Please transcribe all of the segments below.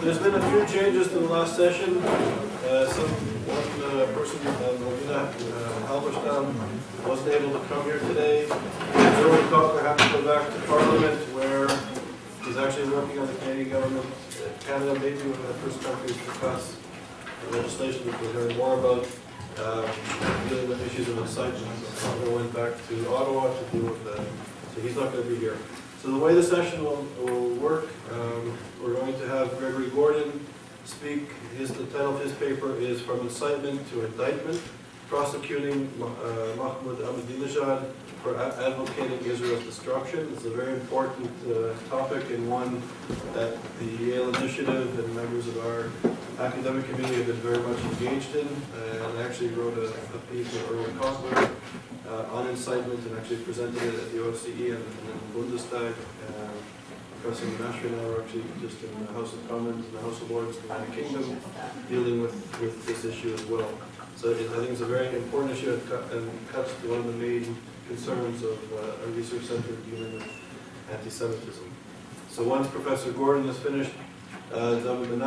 there's been a few changes to the last session. Uh, Some, one uh, person, uh, Malvina uh, Halberstam, wasn't able to come here today. Irwin Cotler had to go back to Parliament where he's actually working on the Canadian government. Uh, Canada may be one of the first countries to pass legislation that we're hearing more about, um, dealing with issues of incitement. So went back to Ottawa to deal with that, so he's not going to be here. So the way the session will, will work, um, we're going to have Gregory Gordon speak. His, the title of his paper is From Incitement to Indictment, Prosecuting uh, Mahmoud Ahmadinejad for Advocating Israel's Destruction. It's a very important uh, topic and one that the Yale Initiative and members of our academic community have been very much engaged in. And I actually wrote a, a piece with Irwin Cotler uh, on incitement and actually presented it at the OSCE and and in the Bundestag. Uh, Professor Mashra and I were actually just in the House of Commons and the House of Lords in the United Kingdom dealing with, with this issue as well. So I think it's a very important issue and cuts to one of the main concerns of uh, our research center dealing with anti-Semitism. So once Professor Gordon is finished, uh, David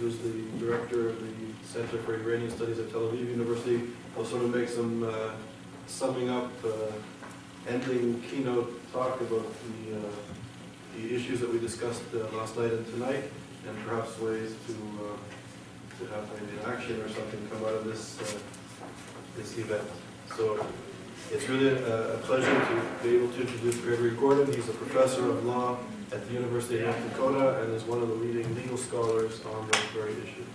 who's the director of the Center for Iranian Studies at Tel Aviv University, will sort of make some uh, summing up, uh, ending keynote talk about the, uh, the issues that we discussed uh, last night and tonight, and perhaps ways to, uh, to have maybe an action or something come out of this, uh, this event. So it's really a a pleasure to be able to introduce Gregory Gordon. He's a professor of law at the University of North Dakota and is one of the leading legal scholars on those very issues.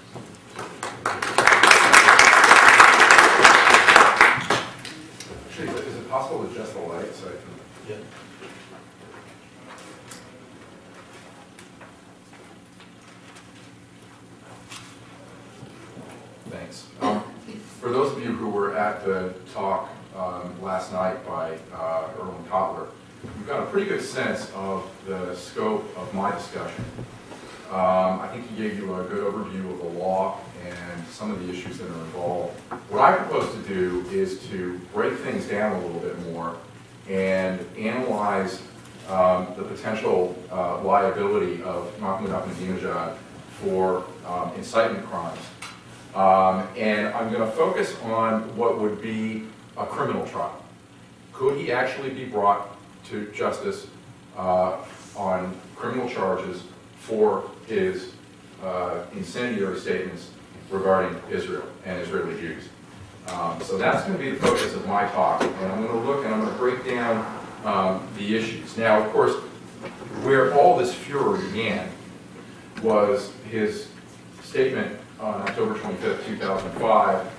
Actually, is it possible to adjust the light so I can? Yeah. Thanks. Um, For those of you who were at the talk um, last night by uh, Irwin Cotler, you've got a pretty good sense of the scope of my discussion. Um, I think he gave you a good overview of the law and some of the issues that are involved. What I propose to do is to break things down a little bit more and analyze um, the potential uh, liability of Mahmoud Ahmadinejad for um, incitement crimes. Um, and I'm going to focus on what would be a criminal trial. Could he actually be brought to justice uh, on criminal charges for his uh, incendiary statements regarding Israel and Israeli Jews? Um, so that's going to be the focus of my talk, and I'm going to look and I'm going to break down um, the issues. Now, of course, where all this furor began was his statement on October 25th, 2005,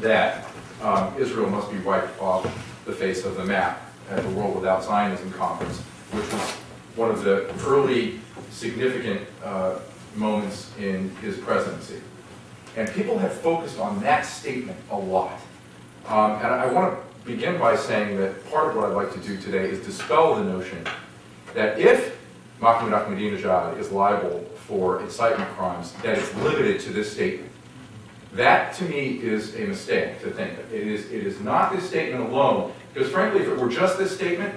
that um, Israel must be wiped off the face of the map at the World Without Zionism Conference, which was one of the early significant uh, moments in his presidency. And people have focused on that statement a lot. Um, and I want to begin by saying that part of what I'd like to do today is dispel the notion that if Mahmoud Ahmadinejad is liable for incitement crimes, that it's limited to this statement. That, to me, is a mistake to think. It is, it is not this statement alone, because frankly, if it were just this statement,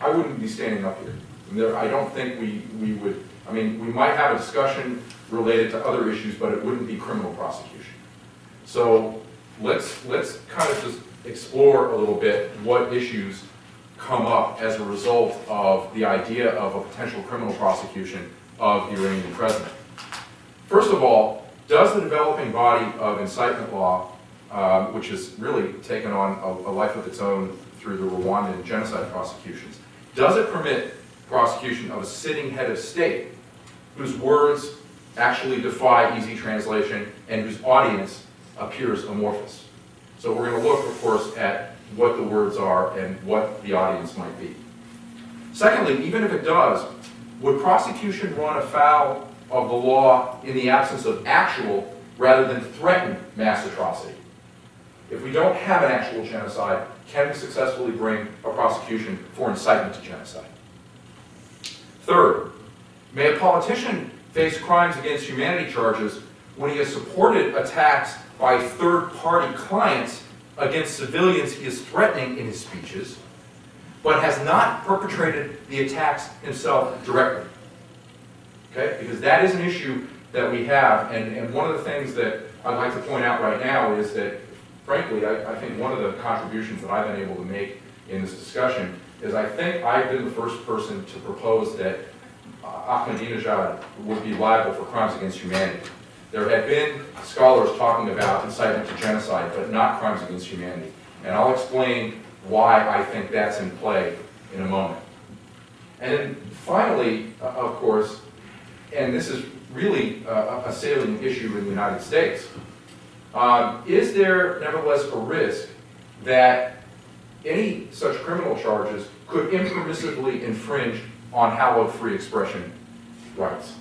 I wouldn't be standing up here. There, I don't think we, we would, I mean, we might have a discussion related to other issues, but it wouldn't be criminal prosecution. So let's, let's kind of just explore a little bit what issues come up as a result of the idea of a potential criminal prosecution of the Iranian president. First of all, does the developing body of incitement law, um, which has really taken on a, a life of its own through the Rwandan genocide prosecutions, does it permit prosecution of a sitting head of state whose words actually defy easy translation and whose audience appears amorphous? So we're going to look, of course, at what the words are and what the audience might be. Secondly, even if it does, would prosecution run afoul of the law in the absence of actual rather than threatened mass atrocity? If we don't have an actual genocide, can we successfully bring a prosecution for incitement to genocide? Third, may a politician face crimes against humanity charges when he has supported attacks by third-party clients against civilians he is threatening in his speeches, but has not perpetrated the attacks himself directly. Okay? Because that is an issue that we have, and, and one of the things that I'd like to point out right now is that, frankly, I, I think one of the contributions that I've been able to make in this discussion is I think I've been the first person to propose that uh, Ahmadinejad would be liable for crimes against humanity. There have been scholars talking about incitement to genocide, but not crimes against humanity. And I'll explain why I think that's in play in a moment. And then finally, uh, of course, and this is really uh, a salient issue in the United States, um, is there nevertheless a risk that any such criminal charges could impermissibly infringe on hallowed free expression rights?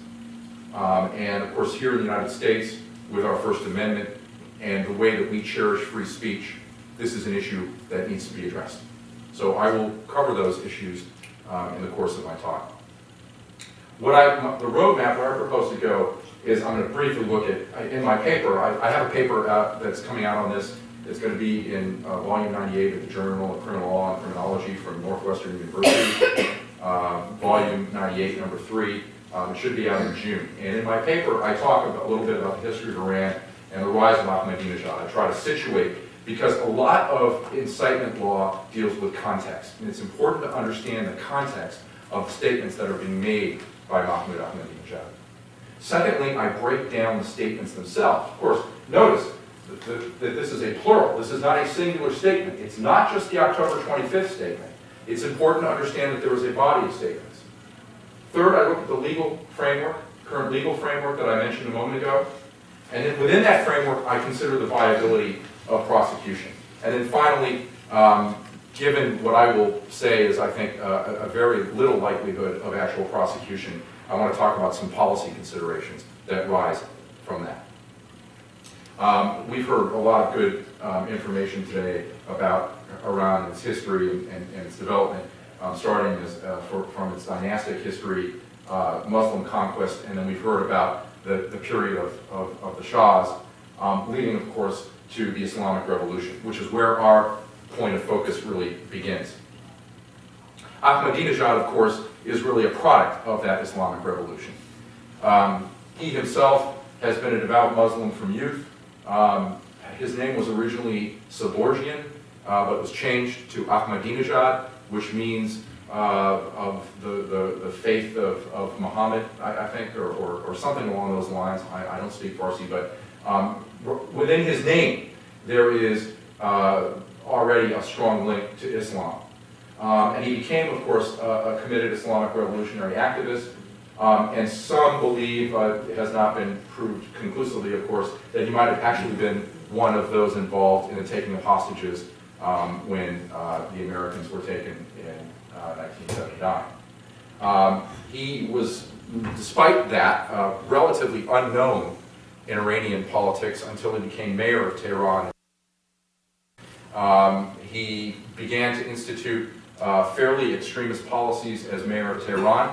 Um, and of course, here in the United States, with our First Amendment and the way that we cherish free speech, this is an issue that needs to be addressed. So I will cover those issues um, in the course of my talk. What I, the roadmap where I propose to go is I'm going to briefly look at, in my paper, I, I have a paper out that's coming out on this. It's going to be in uh, volume 98 of the Journal of Criminal Law and Criminology from Northwestern University, uh, volume 98, number 3. Um, it should be out in June. And in my paper, I talk about, a little bit about the history of Iran and the rise of Ahmadinejad. I try to situate, because a lot of incitement law deals with context. And it's important to understand the context of the statements that are being made by Mahmoud Ahmadinejad. Secondly, I break down the statements themselves. Of course, notice that, that, that this is a plural. This is not a singular statement. It's not just the October 25th statement. It's important to understand that there was a body of statements. Third, I look at the legal framework, current legal framework that I mentioned a moment ago. And then within that framework, I consider the viability of prosecution. And then finally, um, given what I will say is, I think, uh, a very little likelihood of actual prosecution, I want to talk about some policy considerations that rise from that. Um, we've heard a lot of good um, information today about Iran, its history, and, and, its development, um, starting as, uh, for, from its dynastic history, uh, Muslim conquest, and then we've heard about the, the period of, of, of the Shahs, um, leading, of course, to the Islamic Revolution, which is where our point of focus really begins. Ahmadinejad, of course, is really a product of that Islamic revolution. Um, he himself has been a devout Muslim from youth. Um, his name was originally Saborgian, uh, but was changed to Ahmadinejad, which means uh, of the, the, the, faith of, of Muhammad, I, I think, or, or, or, something along those lines. I, I don't speak Farsi, but um, within his name, there is uh, already a strong link to Islam. Um, and he became, of course, a, a committed Islamic revolutionary activist. Um, and some believe, uh, it has not been proved conclusively, of course, that he might have actually been one of those involved in the taking of hostages um, when uh, the Americans were taken in uh, 1979. Um, he was, despite that, uh, relatively unknown in Iranian politics until he became mayor of Tehran. Um, he began to institute uh, fairly extremist policies as mayor of Tehran,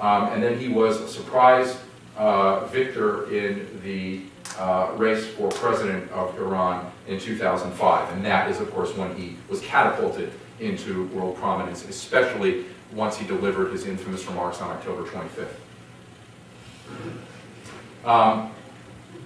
um, and then he was a surprise uh, victor in the uh, race for president of Iran in 2005, and that is, of course, when he was catapulted into world prominence, especially once he delivered his infamous remarks on October 25th. Um,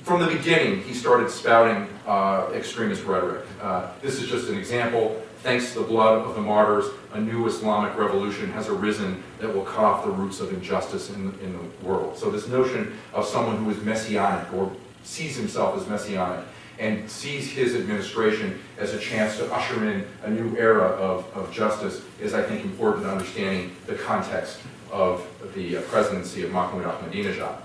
from the beginning, he started spouting uh, extremist rhetoric. Uh, this is just an example. Thanks to the blood of the martyrs, a new Islamic revolution has arisen that will cut off the roots of injustice in, in the world. So this notion of someone who is messianic or sees himself as messianic and sees his administration as a chance to usher in a new era of, of justice is, I think, important in understanding the context of the presidency of Mahmoud Ahmadinejad.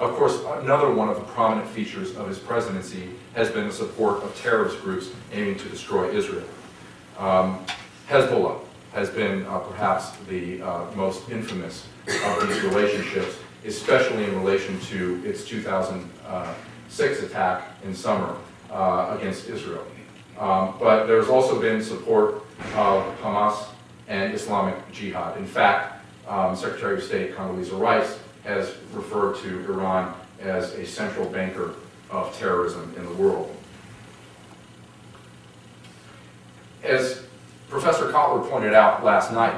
Of course, another one of the prominent features of his presidency has been the support of terrorist groups aiming to destroy Israel. Um, Hezbollah has been uh, perhaps the uh, most infamous of these relationships, especially in relation to its 2006 attack in summer uh, against Israel. Um, but there's also been support of Hamas and Islamic Jihad. In fact, um, Secretary of State Condoleezza Rice has referred to Iran as a central banker of terrorism in the world. As Professor Cotler pointed out last night,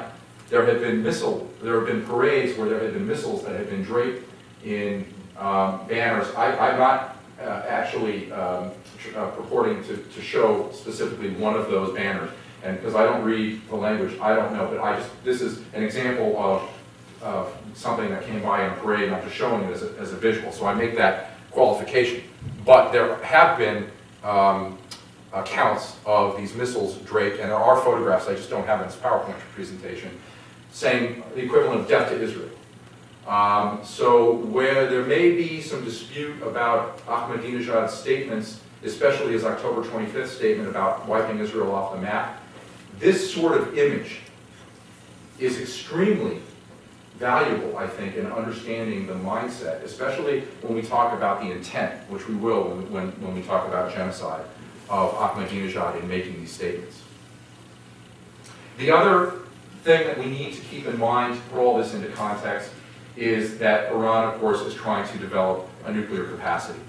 there have been missile, there have been parades where there have been missiles that have been draped in um, banners. I, I'm not uh, actually um, uh, purporting to, to show specifically one of those banners, and because I don't read the language, I don't know, but I just, this is an example of, of something that came by in a parade, and I'm just showing it as a, as a visual, so I make that qualification. But there have been um, accounts of these missiles draped, and there are photographs, I just don't have in this PowerPoint presentation, saying the equivalent of death to Israel. Um, so where there may be some dispute about Ahmadinejad's statements, especially his October 25th statement about wiping Israel off the map, this sort of image is extremely valuable, I think, in understanding the mindset, especially when we talk about the intent, which we will when, when, when we talk about genocide, of Ahmadinejad in making these statements. The other thing that we need to keep in mind to put all this into context is that Iran, of course, is trying to develop a nuclear capacity.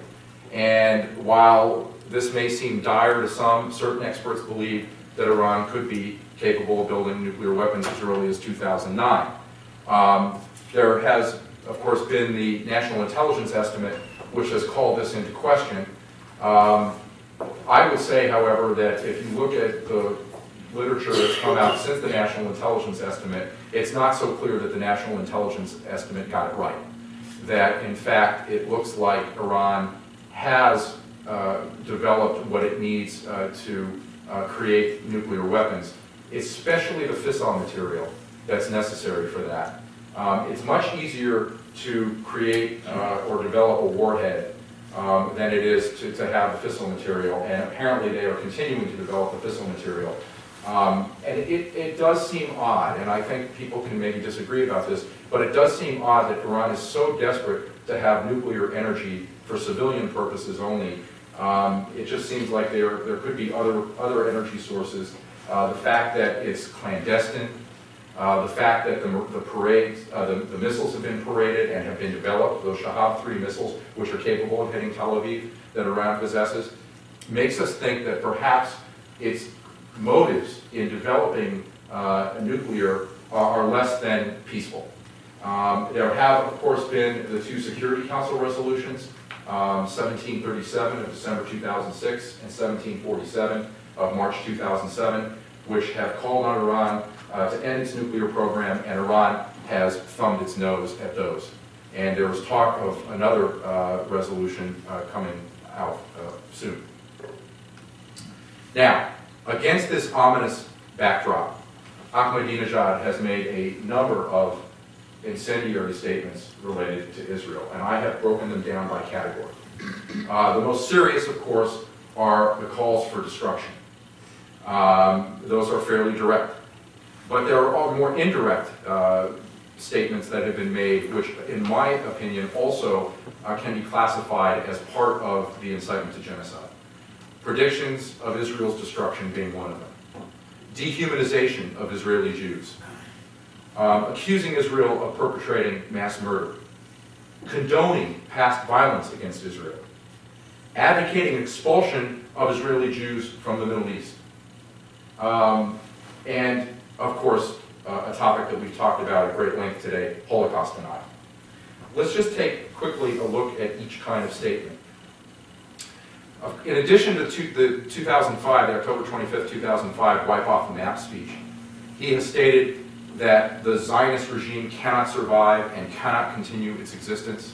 And while this may seem dire to some, certain experts believe that Iran could be capable of building nuclear weapons as early as 2009. Um, there has, of course, been the national intelligence estimate, which has called this into question. Um, I would say, however, that if you look at the literature that's come out since the national intelligence estimate, it's not so clear that the national intelligence estimate got it right. That, in fact, it looks like Iran has uh, developed what it needs uh, to uh, create nuclear weapons, especially the fissile material that's necessary for that. Um, it's much easier to create uh, or develop a warhead um, than it is to, to have the fissile material, and apparently they are continuing to develop the fissile material. Um, and it, it does seem odd, and I think people can maybe disagree about this, but it does seem odd that Iran is so desperate to have nuclear energy for civilian purposes only. Um, it just seems like there, there could be other, other energy sources. Uh, the fact that it's clandestine, uh, the fact that the, the parades, uh, the, the missiles have been paraded and have been developed, those Shahab-3 missiles, which are capable of hitting Tel Aviv, that Iran possesses, makes us think that perhaps its motives in developing uh, nuclear are, are, less than peaceful. Um, there have, of course, been the two Security Council resolutions, um, 1737 of December 2006 and 1747 of March 2007, which have called on Iran uh, to end its nuclear program, and Iran has thumbed its nose at those. And there was talk of another uh, resolution uh, coming out uh, soon. Now, against this ominous backdrop, Ahmadinejad has made a number of incendiary statements related to Israel, and I have broken them down by category. Uh, the most serious, of course, are the calls for destruction. Um, those are fairly direct. But there are more indirect uh, statements that have been made, which, in my opinion, also uh, can be classified as part of the incitement to genocide. Predictions of Israel's destruction being one of them. Dehumanization of Israeli Jews. Um, accusing Israel of perpetrating mass murder. Condoning past violence against Israel. Advocating expulsion of Israeli Jews from the Middle East. Um, and, of course, uh, a topic that we've talked about at great length today, Holocaust denial. Let's just take quickly a look at each kind of statement. In addition to the 2005, the October 25th, 2005 wipe off the map speech, he has stated that the Zionist regime cannot survive and cannot continue its existence.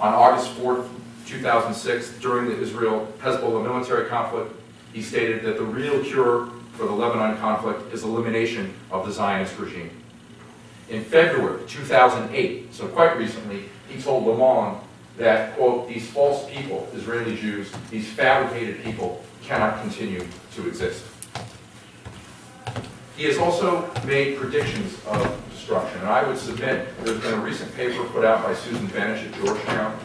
On August 4th, 2006, during the Israel-Hezbollah military conflict, he stated that the real cure for the Lebanon conflict is elimination of the Zionist regime. In February 2008, so quite recently, he told Le Monde that, quote, these false people, Israeli Jews, these fabricated people cannot continue to exist. He has also made predictions of destruction. And I would submit, there's been a recent paper put out by Susan Benesch at Georgetown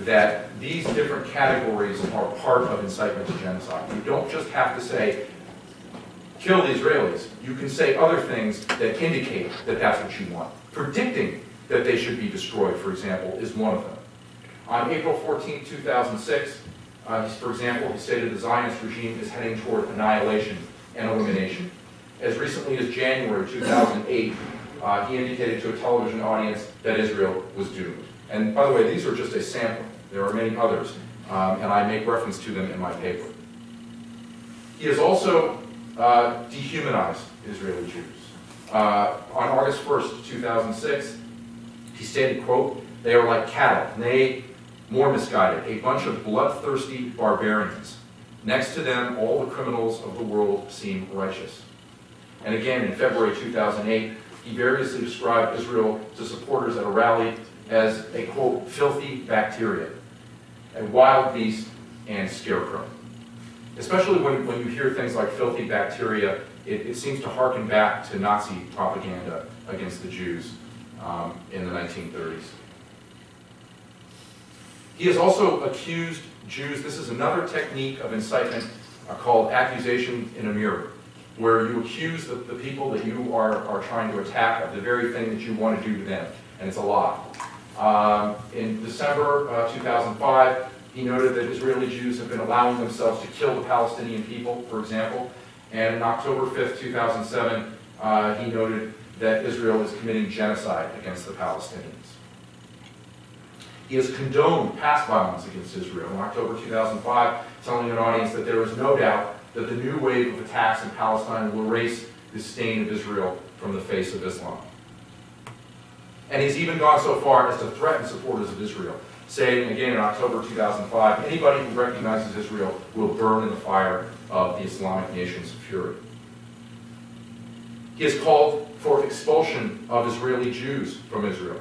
that these different categories are part of incitement to genocide. You don't just have to say, kill the Israelis. You can say other things that indicate that that's what you want. Predicting that they should be destroyed, for example, is one of them. On April 14, 2006, uh, for example, he stated the Zionist regime is heading toward annihilation and elimination. As recently as January 2008, uh, he indicated to a television audience that Israel was doomed. And by the way, these are just a sample. There are many others, um, and I make reference to them in my paper. He has also uh, dehumanized Israeli Jews. Uh, on August 1st, 2006, he stated, quote, they are like cattle, nay, more misguided, a bunch of bloodthirsty barbarians. Next to them, all the criminals of the world seem righteous. And again, in February 2008, he variously described Israel to supporters at a rally as a, quote, filthy bacteria, a wild beast and scarecrow. Especially when, when you hear things like filthy bacteria, it, it seems to harken back to Nazi propaganda against the Jews um, in the 1930s. He has also accused Jews, this is another technique of incitement uh, called accusation in a mirror, where you accuse the, the people that you are, are trying to attack of the very thing that you want to do to them, and it's a lie. Um, in December uh, 2005, he noted that Israeli Jews have been allowing themselves to kill the Palestinian people, for example, and on October 5th, 2007, uh, he noted that Israel is committing genocide against the Palestinians. He has condoned past violence against Israel in October 2005, telling an audience that there is no doubt that the new wave of attacks in Palestine will erase the stain of Israel from the face of Islam. And he's even gone so far as to threaten supporters of Israel, saying again in October 2005, anybody who recognizes Israel will burn in the fire of the Islamic nation's fury. He has called for expulsion of Israeli Jews from Israel.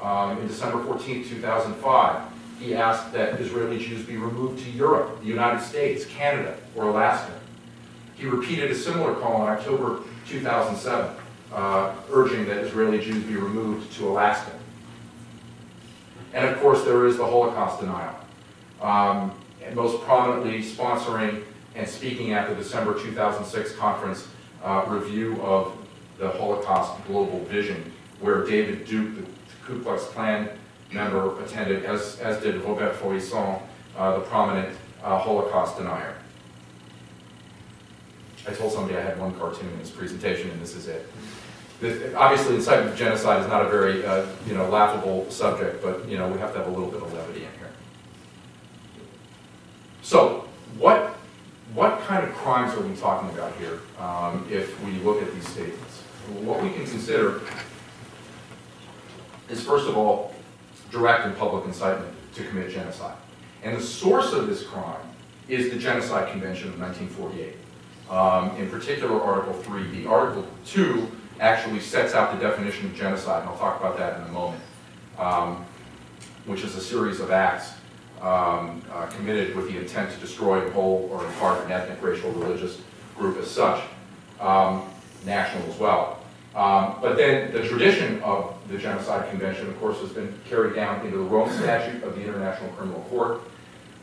Um, in December 14, 2005, he asked that Israeli Jews be removed to Europe, the United States, Canada, or Alaska. He repeated a similar call in October 2007, uh, urging that Israeli Jews be removed to Alaska. And of course, there is the Holocaust denial, um, most prominently sponsoring and speaking at the December 2006 conference uh, review of the Holocaust Global Vision, where David Duke, the Ku Klux Klan member, attended, as, as did Robert Faurisson, uh, the prominent uh, Holocaust denier. I told somebody I had one cartoon in this presentation, and this is it. Obviously, incitement to genocide is not a very, uh, you know, laughable subject, but, you know, we have to have a little bit of levity in here. So, what, what kind of crimes are we talking about here um, if we look at these statements? What we can consider is, first of all, direct and public incitement to commit genocide. And the source of this crime is the Genocide Convention of 1948. Um, in particular, Article 3B. Article 2 actually sets out the definition of genocide, and I'll talk about that in a moment, um, which is a series of acts um, uh, committed with the intent to destroy in whole or in part an ethnic, racial, religious group as such, um, national as well. Um, but then the tradition of the Genocide Convention, of course, has been carried down into the Rome Statute of the International Criminal Court,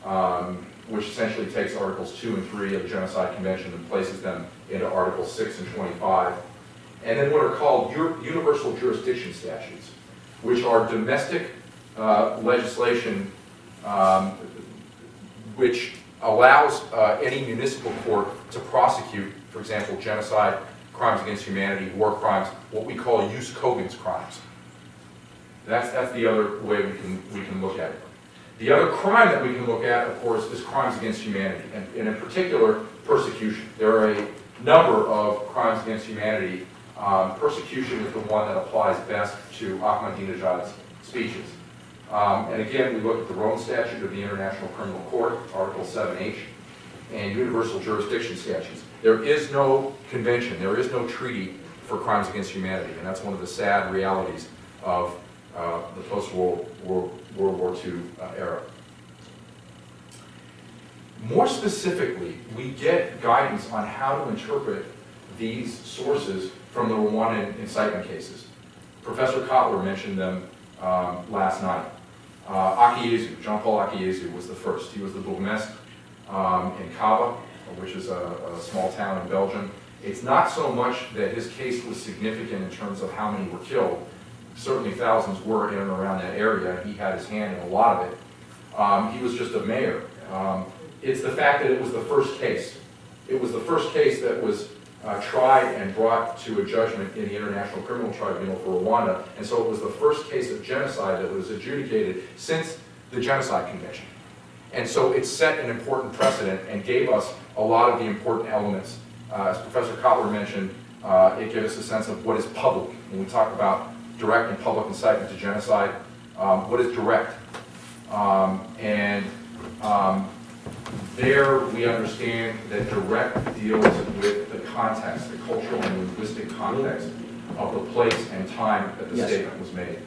um, which essentially takes Articles 2 and 3 of the Genocide Convention and places them into Articles 6 and 25. And then what are called universal jurisdiction statutes, which are domestic uh, legislation um, which allows uh, any municipal court to prosecute, for example, genocide, crimes against humanity, war crimes, what we call jus cogens crimes. That's, that's the other way we can, we can look at it. The other crime that we can look at, of course, is crimes against humanity, and, and in particular, persecution. There are a number of crimes against humanity. Um, persecution is the one that applies best to Ahmadinejad's speeches. Um, and again, we look at the Rome Statute of the International Criminal Court, Article 7H, and universal jurisdiction statutes. There is no convention, there is no treaty for crimes against humanity, and that's one of the sad realities of uh, the post-World War, World War II uh, era. More specifically, we get guidance on how to interpret these sources from the Rwandan incitement cases. Professor Cotler mentioned them um, last night. Uh, Jean-Paul Akayesu was the first. He was the bourgmestre um, in Kaba, which is a, a, small town in Belgium. It's not so much that his case was significant in terms of how many were killed. Certainly thousands were in and around that area. He had his hand in a lot of it. Um, He was just a mayor. Um, It's the fact that it was the first case. It was the first case that was uh, tried and brought to a judgment in the International Criminal Tribunal for Rwanda, and so it was the first case of genocide that was adjudicated since the Genocide Convention. And so it set an important precedent and gave us a lot of the important elements. Uh, As Professor Cotler mentioned, uh, it gave us a sense of what is public. When we talk about direct and public incitement to genocide, um, what is direct? Um, And um, there, we understand that direct deals with the context, the cultural and linguistic context of the place and time that the Yes. statement was made.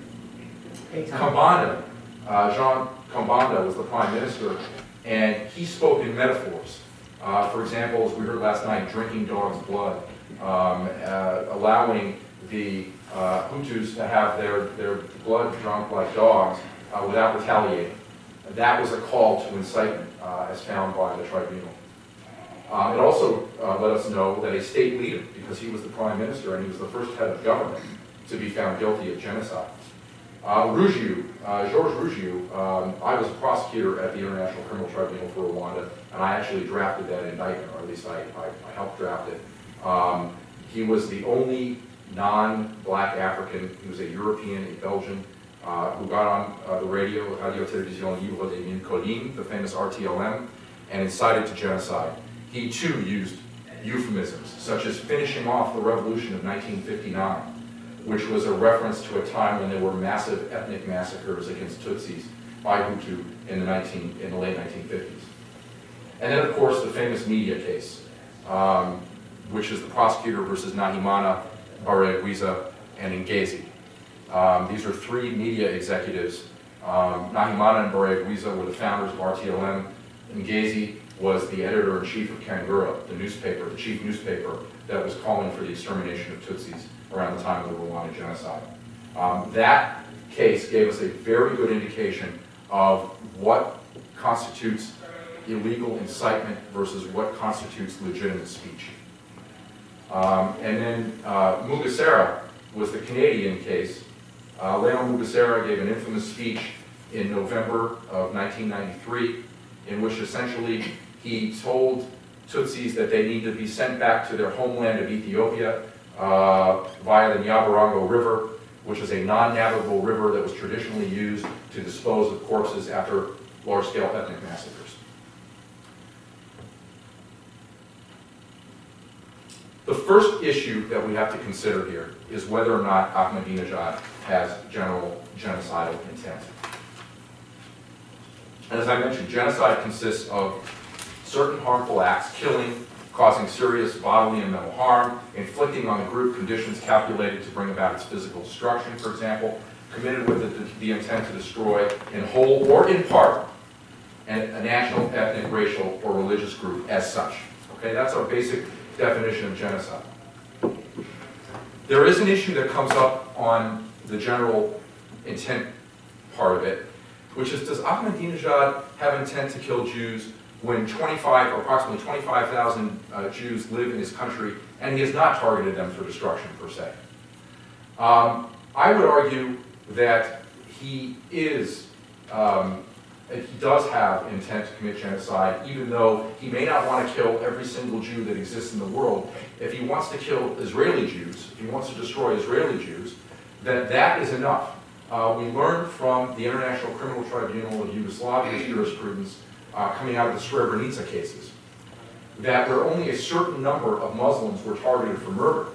Hey, Kambanda, uh, Jean Kambanda was the prime minister, and he spoke in metaphors. Uh, For example, as we heard last night, drinking dog's blood, um, uh, allowing the uh, Hutus to have their, their blood drunk like dogs uh, without retaliating. That was a call to incitement, uh, as found by the tribunal. Uh, It also uh, let us know that a state leader, because he was the prime minister and he was the first head of government to be found guilty of genocide. Uh, Ruggiu, uh, Georges Ruggiu, um, I was a prosecutor at the International Criminal Tribunal for Rwanda, and I actually drafted that indictment, or at least I, I I helped draft it. Um, He was the only non-black African, he was a European, a Belgian, uh, who got on uh, the radio, Radio Télévision Libre des Mille Collines, the famous RTLM, and incited to genocide. He too used euphemisms, such as finishing off the revolution of 1959, which was a reference to a time when there were massive ethnic massacres against Tutsis by Hutu in the 19, in the late 1950s. And then, of course, the famous media case, um, which is the prosecutor versus Nahimana, Barayagwiza, and Ngeze. Um, these are three media executives. Um, Nahimana and Barayagwiza were the founders of RTLM. Ngeze was the editor-in-chief of Kangura, the newspaper, the chief newspaper that was calling for the extermination of Tutsis around the time of the Rwanda genocide. Um, that case gave us a very good indication of what constitutes illegal incitement versus what constitutes legitimate speech. Um, and then uh, was the Canadian case. Uh, Leon Mugesera gave an infamous speech in November of 1993 in which essentially he told Tutsis that they need to be sent back to their homeland of Ethiopia uh, via the Nyabarongo River, which is a non-navigable river that was traditionally used to dispose of corpses after large-scale ethnic massacres. The first issue that we have to consider here is whether or not Ahmadinejad has general genocidal intent. And as I mentioned, genocide consists of certain harmful acts, killing, causing serious bodily and mental harm, inflicting on the group conditions calculated to bring about its physical destruction, for example, committed with the, the intent to destroy in whole or in part a national, ethnic, racial, or religious group as such. Okay, that's our basic definition of genocide. There is an issue that comes up on the general intent part of it, which is does Ahmadinejad have intent to kill Jews when 25 or approximately 25,000 uh, Jews live in his country and he has not targeted them for destruction per se? Um, I would argue that he is, um, he does have intent to commit genocide, even though he may not want to kill every single Jew that exists in the world. If he wants to kill Israeli Jews, if he wants to destroy Israeli Jews, then that is enough. Uh, we learned from the International Criminal Tribunal of Yugoslavia's jurisprudence uh, coming out of the Srebrenica cases that where only a certain number of Muslims were targeted for murder,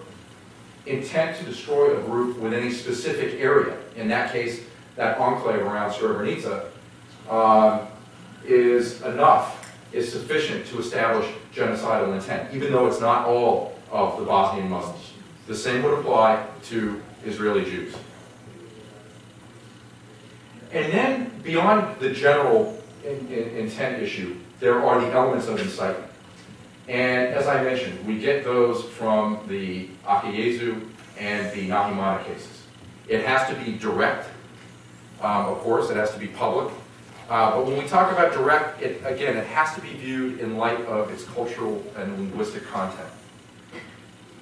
intent to destroy a group within a specific area, in that case, that enclave around Srebrenica, um, is enough, is sufficient to establish genocidal intent, even though it's not all of the Bosnian Muslims. The same would apply to Israeli Jews. And then, beyond the general in- in- intent issue, there are the elements of incitement. And as I mentioned, we get those from the Akayesu and the Nahimana cases. It has to be direct, um, of course, it has to be public. Uh, but when we talk about direct, it, again, it has to be viewed in light of its cultural and linguistic content.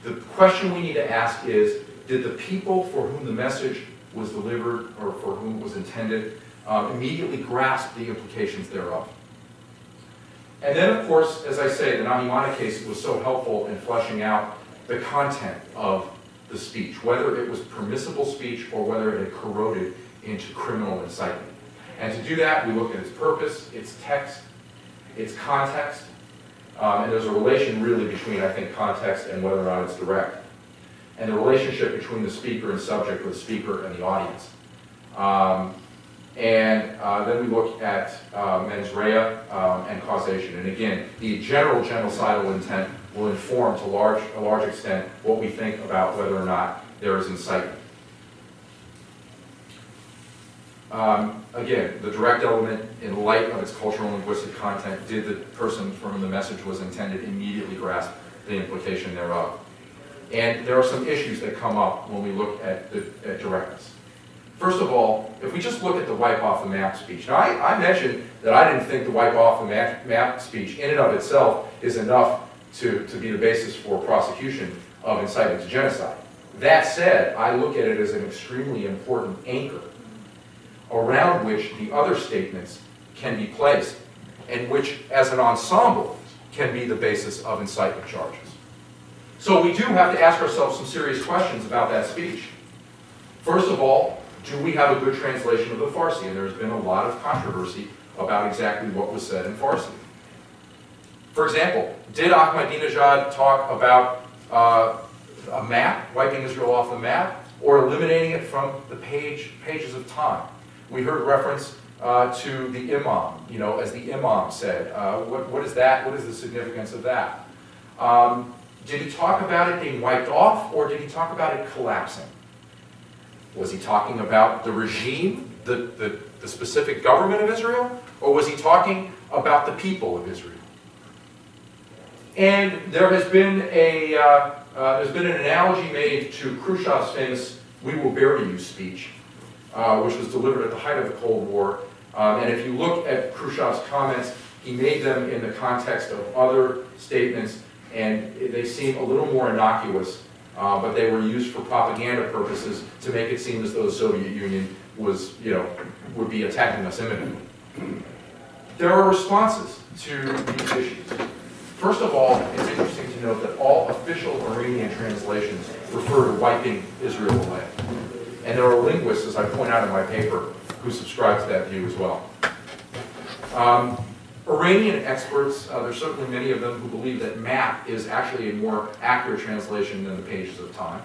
The question we need to ask is, did the people for whom the message was delivered or for whom it was intended, um, immediately grasp the implications thereof. And then, of course, as I say, the Nahimana case was so helpful in fleshing out the content of the speech, whether it was permissible speech or whether it had corroded into criminal incitement. And to do that, we look at its purpose, its text, its context, um, and there's a relation really between, I think, context and whether or not it's direct, and the relationship between the speaker and subject, or the speaker and the audience. Um, and uh, then we look at uh, mens rea um, and causation. And again, the general genocidal intent will inform to large, a large extent what we think about whether or not there is incitement. Um, again, the direct element, in light of its cultural and linguistic content, did the person for whom the message was intended immediately grasp the implication thereof? And there are some issues that come up when we look at, the, at directness. First of all, if we just look at the wipe off the map speech. Now, I, I mentioned that I didn't think the wipe off the map, map speech in and of itself is enough to, to be the basis for prosecution of incitement to genocide. That said, I look at it as an extremely important anchor around which the other statements can be placed and which, as an ensemble, can be the basis of incitement charges. So we do have to ask ourselves some serious questions about that speech. First of all, do we have a good translation of the Farsi? And there's been a lot of controversy about exactly what was said in Farsi. For example, did Ahmadinejad talk about uh, a map, wiping Israel off the map, or eliminating it from the page, pages of time? We heard reference uh, to the imam, you know, as the imam said. Uh, what, what is that? What is the significance of that? Um, did he talk about it being wiped off, or did he talk about it collapsing? Was he talking about the regime, the, the, the specific government of Israel, or was he talking about the people of Israel? And there has been a uh, uh, there's been an analogy made to Khrushchev's famous "We will bury you" speech, uh, which was delivered at the height of the Cold War. Um, and if you look at Khrushchev's comments, he made them in the context of other statements, and they seem a little more innocuous, uh, but they were used for propaganda purposes to make it seem as though the Soviet Union was, you know, would be attacking us imminently. There are responses to these issues. First of all, it's interesting to note that all official Iranian translations refer to wiping Israel away. And there are linguists, as I point out in my paper, who subscribe to that view as well. Um, Iranian experts, uh, there's certainly many of them who believe that map is actually a more accurate translation than the pages of time.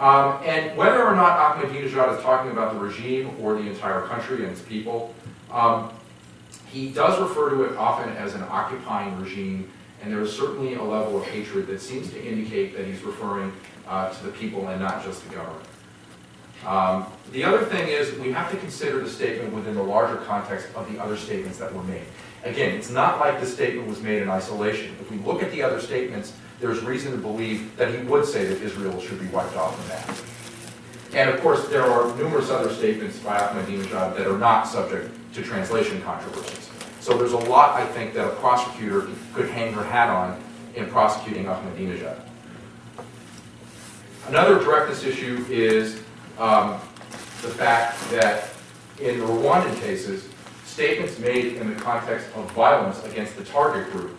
Um, and whether or not Ahmadinejad is talking about the regime or the entire country and its people, um, he does refer to it often as an occupying regime, and there is certainly a level of hatred that seems to indicate that he's referring uh, to the people and not just the government. Um, the other thing is we have to consider the statement within the larger context of the other statements that were made. Again, it's not like the statement was made in isolation. If we look at the other statements, there's reason to believe that he would say that Israel should be wiped off the map. And of course, there are numerous other statements by Ahmadinejad that are not subject to translation controversies. So there's a lot, I think, that a prosecutor could hang her hat on in prosecuting Ahmadinejad. Another directness issue is um, the fact that in the Rwandan cases, statements made in the context of violence against the target group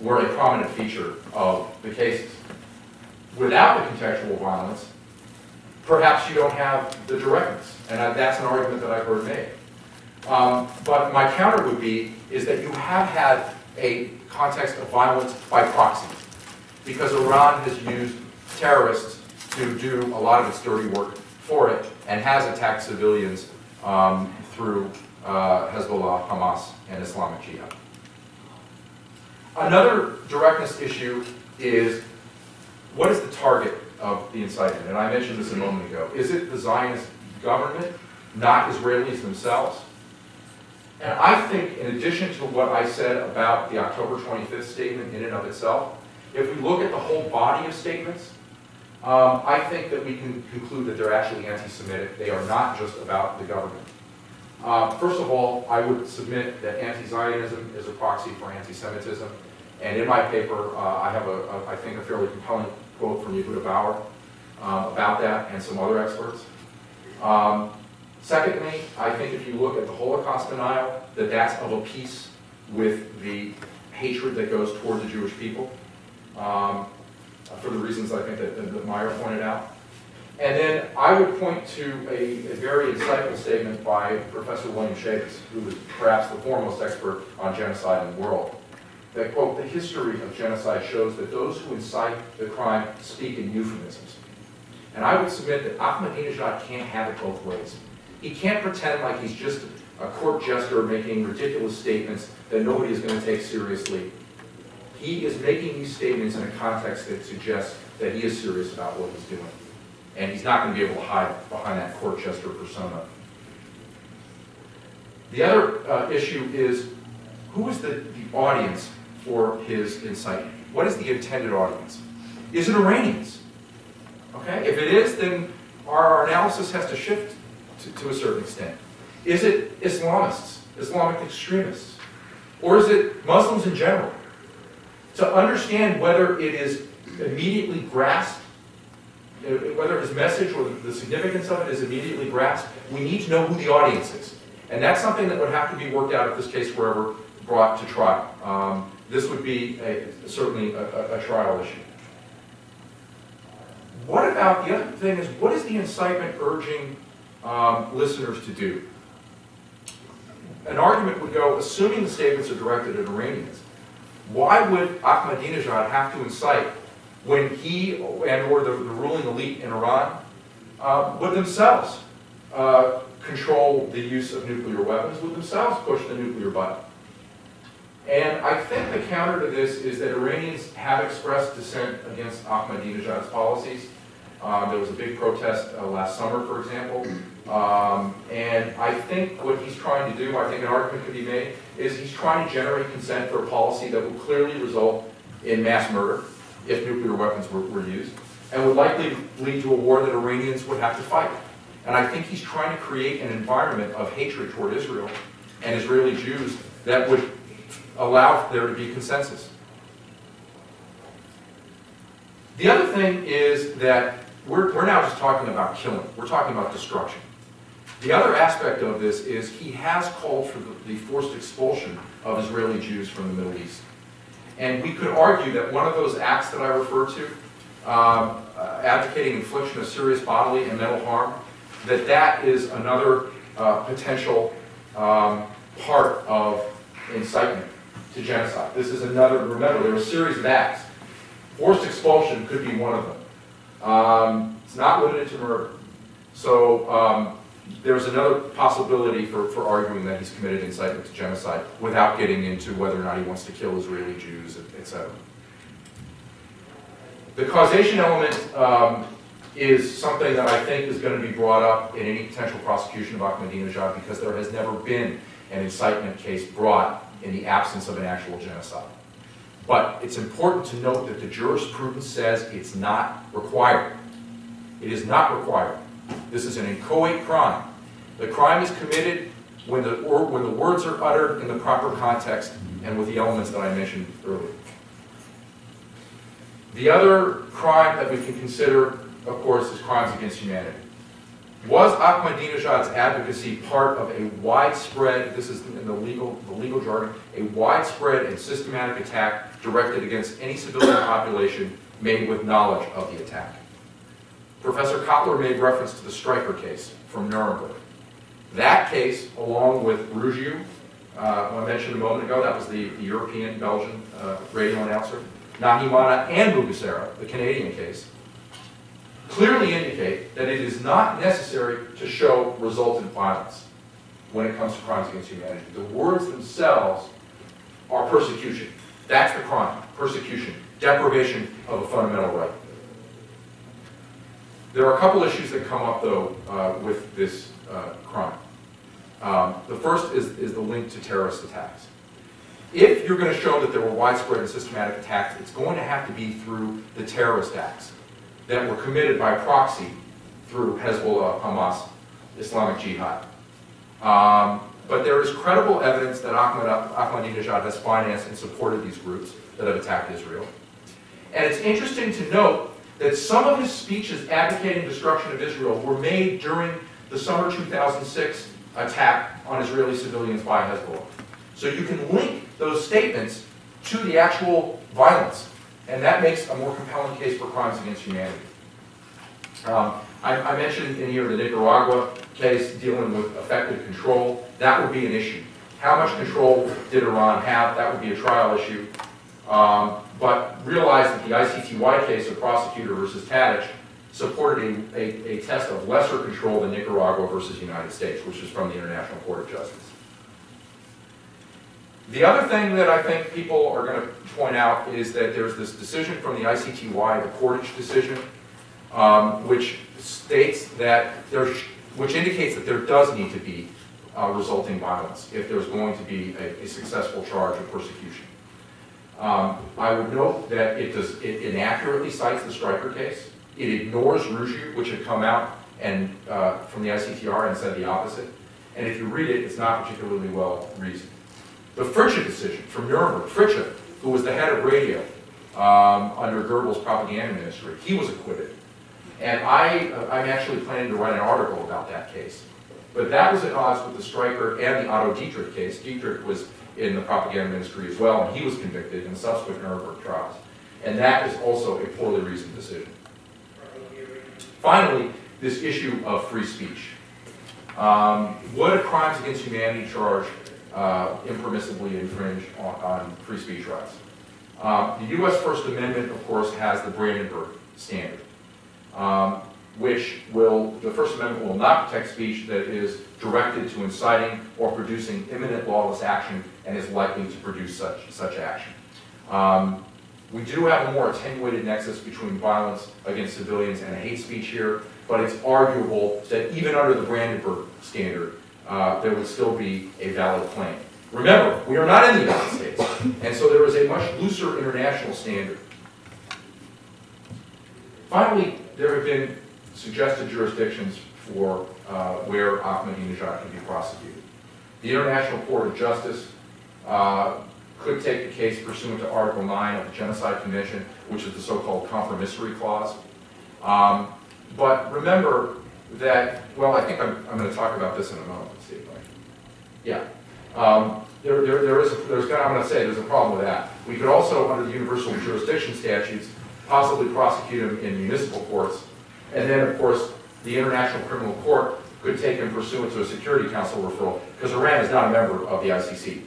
were a prominent feature of the cases. Without the contextual violence, perhaps you don't have the directness, and that's an argument that I've heard made. Um, but my counter would be is that you have had a context of violence by proxy, because Iran has used terrorists to do a lot of its dirty work for it and has attacked civilians um, through uh, Hezbollah, Hamas, and Islamic Jihad. Another directness issue is what is the target of the incitement? And I mentioned this a moment ago. Is it the Zionist government, not Israelis themselves? And I think, in addition to what I said about the October 25th statement in and of itself, if we look at the whole body of statements, um, I think that we can conclude that they're actually anti-Semitic. They are not just about the government. Uh, first of all, I would submit that anti-Zionism is a proxy for anti-Semitism. And in my paper, uh, I have, a, a, I think, a fairly compelling quote from Yehuda Bauer uh, about that and some other experts. Um, Secondly, I think if you look at the Holocaust denial, that that's of a piece with the hatred that goes toward the Jewish people, um, Uh, for the reasons I think that, that Meyer pointed out. And then I would point to a, a very insightful statement by Professor William Schabas, who is perhaps the foremost expert on genocide in the world. That, quote, the history of genocide shows that those who incite the crime speak in euphemisms. And I would submit that Ahmadinejad can't have it both ways. He can't pretend like he's just a court jester making ridiculous statements that nobody is going to take seriously. He is making these statements in a context that suggests that he is serious about what he's doing. And he's not going to be able to hide behind that court jester persona. The other uh, issue is, who is the, the audience for his incitement? What is the intended audience? Is it Iranians? Okay, if it is, then our, our analysis has to shift to, to a certain extent. Is it Islamists, Islamic extremists? Or is it Muslims in general? To understand whether it is immediately grasped, uh, whether his message or the significance of it is immediately grasped, we need to know who the audience is. And that's something that would have to be worked out if this case were ever brought to trial. Um, this would be a, certainly a, a, trial issue. What about, the other thing is, what is the incitement urging um, listeners to do? An argument would go, assuming the statements are directed at Iranians, why would Ahmadinejad have to incite when he and or the, the ruling elite in Iran uh, would themselves uh, control the use of nuclear weapons, would themselves push the nuclear button? And I think the counter to this is that Iranians have expressed dissent against Ahmadinejad's policies. Um, there was a big protest uh, last summer, for example. Um, and I think what he's trying to do, I think an argument could be made, is he's trying to generate consent for a policy that would clearly result in mass murder if nuclear weapons were, were used, and would likely lead to a war that Iranians would have to fight. And I think he's trying to create an environment of hatred toward Israel and Israeli Jews that would allow there to be consensus. The other thing is that we're, we're now just talking about killing. We're talking about destruction. The other aspect of this is he has called for the, forced expulsion of Israeli Jews from the Middle East. And we could argue that one of those acts that I referred to, um, uh, advocating infliction of serious bodily and mental harm, that that is another uh, potential um, part of incitement to genocide. This is another, remember, there are a series of acts. Forced expulsion could be one of them. Um, it's not limited to murder. So um, there's another possibility for, for arguing that he's committed incitement to genocide without getting into whether or not he wants to kill Israeli Jews, etc. The causation element um, is something that I think is going to be brought up in any potential prosecution of Ahmadinejad because there has never been an incitement case brought in the absence of an actual genocide. But it's important to note that the jurisprudence says it's not required. It is not required. This is an inchoate crime. The crime is committed when the, or, when the words are uttered in the proper context and with the elements that I mentioned earlier. The other crime that we can consider, of course, is crimes against humanity. Was Ahmadinejad's advocacy part of a widespread, this is in the legal, the legal jargon, a widespread and systematic attack directed against any civilian population made with knowledge of the attack? Professor Cotler made reference to the Streicher case from Nuremberg. That case, along with Ruggiu, uh, who I mentioned a moment ago, that was the, the European Belgian uh, radio announcer, Nahimana and Mugesera, the Canadian case, clearly indicate that it is not necessary to show resultant violence when it comes to crimes against humanity. The words themselves are persecution. That's the crime, persecution, deprivation of a fundamental right. There are a couple issues that come up, though, uh, with this uh, crime. Um, the first is, is the link to terrorist attacks. If you're going to show that there were widespread and systematic attacks, it's going to have to be through the terrorist acts that were committed by proxy through Hezbollah, Hamas, Islamic Jihad. Um, but there is credible evidence that Ahmad, Ahmadinejad has financed and supported these groups that have attacked Israel. And it's interesting to note that some of his speeches advocating destruction of Israel were made during the summer 2006 attack on Israeli civilians by Hezbollah. So you can link those statements to the actual violence, and that makes a more compelling case for crimes against humanity. Um, I, I mentioned in here the Nicaragua case dealing with effective control. That would be an issue. How much control did Iran have? That would be a trial issue. Um, but realize that the ICTY case of prosecutor versus Tadić supported a, a, a test of lesser control than Nicaragua versus United States, which is from the International Court of Justice. The other thing that I think people are going to point out is that there's this decision from the ICTY, the Kordić decision, um, which states that there, which indicates that there does need to be uh, resulting violence if there's going to be a, a successful charge of persecution. Um, I would note that it does it inaccurately cites the Streicher case. It ignores Ruggiu, which had come out and uh, from the ICTR and said the opposite. And if you read it, it's not particularly well reasoned. The Fritzsche decision from Nuremberg, Fritzsche, who was the head of radio um, under Goebbels' propaganda ministry, he was acquitted. And I, uh, I'm actually planning to write an article about that case. But that was at odds with the Streicher and the Otto Dietrich case. Dietrich was in the propaganda ministry as well, and he was convicted in subsequent Nuremberg trials. And that is also a poorly reasoned decision. Finally, this issue of free speech. Um, would a crimes against humanity charge uh, impermissibly infringe on, on, free speech rights? Um, the U.S. First Amendment, of course, has the Brandenburg Standard, um, which will, the First Amendment will not protect speech that is directed to inciting or producing imminent lawless action and is likely to produce such, such action. Um, we do have a more attenuated nexus between violence against civilians and hate speech here, but it's arguable that even under the Brandenburg standard, uh, there would still be a valid claim. Remember, we are not in the United States, and so there is a much looser international standard. Finally, there have been suggested jurisdictions for uh, where Ahmadinejad can be prosecuted. The International Court of Justice uh, could take the case pursuant to Article 9 of the Genocide Convention, which is the so-called compromissory clause. Um, but remember that, well, I think I'm, I'm going to talk about this in a moment. Let's see if I, yeah. Um, there, there, there is, there's, I'm going to say there's a problem with that. We could also, under the universal jurisdiction statutes, possibly prosecute him in municipal courts. And then, of course, the International Criminal Court could take him pursuant to a Security Council referral, because Iran is not a member of the ICC.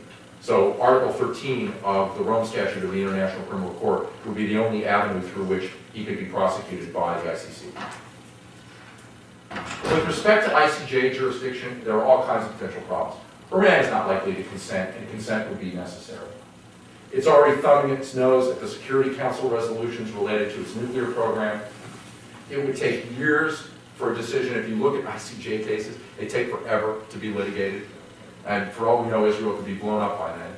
So Article 13 of the Rome Statute of the International Criminal Court would be the only avenue through which he could be prosecuted by the ICC. With respect to ICJ jurisdiction, there are all kinds of potential problems. Iran is not likely to consent, and consent would be necessary. It's already thumbing its nose at the Security Council resolutions related to its nuclear program. It would take years for a decision. If you look at ICJ cases, they take forever to be litigated. And for all we know, Israel could be blown up by then.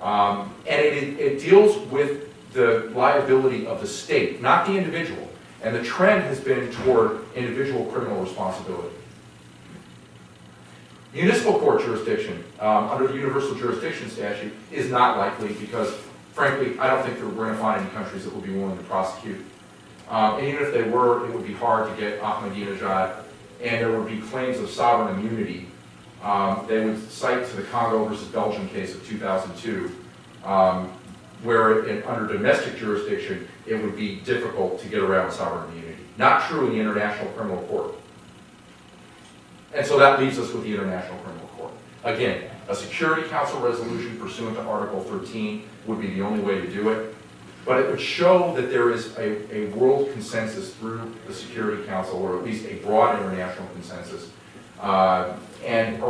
Um, and it, it deals with the liability of the state, not the individual. And the trend has been toward individual criminal responsibility. Municipal court jurisdiction um, under the universal jurisdiction statute is not likely because, frankly, I don't think we're going to find any countries that will be willing to prosecute. Um, and even if they were, it would be hard to get Ahmadinejad, and there would be claims of sovereign immunity um, they would cite to the Congo versus Belgium case of 2002, um, where under domestic jurisdiction, it would be difficult to get around sovereign immunity. Not true in the International Criminal Court. And so that leaves us with the International Criminal Court. Again, a Security Council resolution pursuant to Article 13 would be the only way to do it. But it would show that there is a, a world consensus through the Security Council, or at least a broad international consensus, uh, and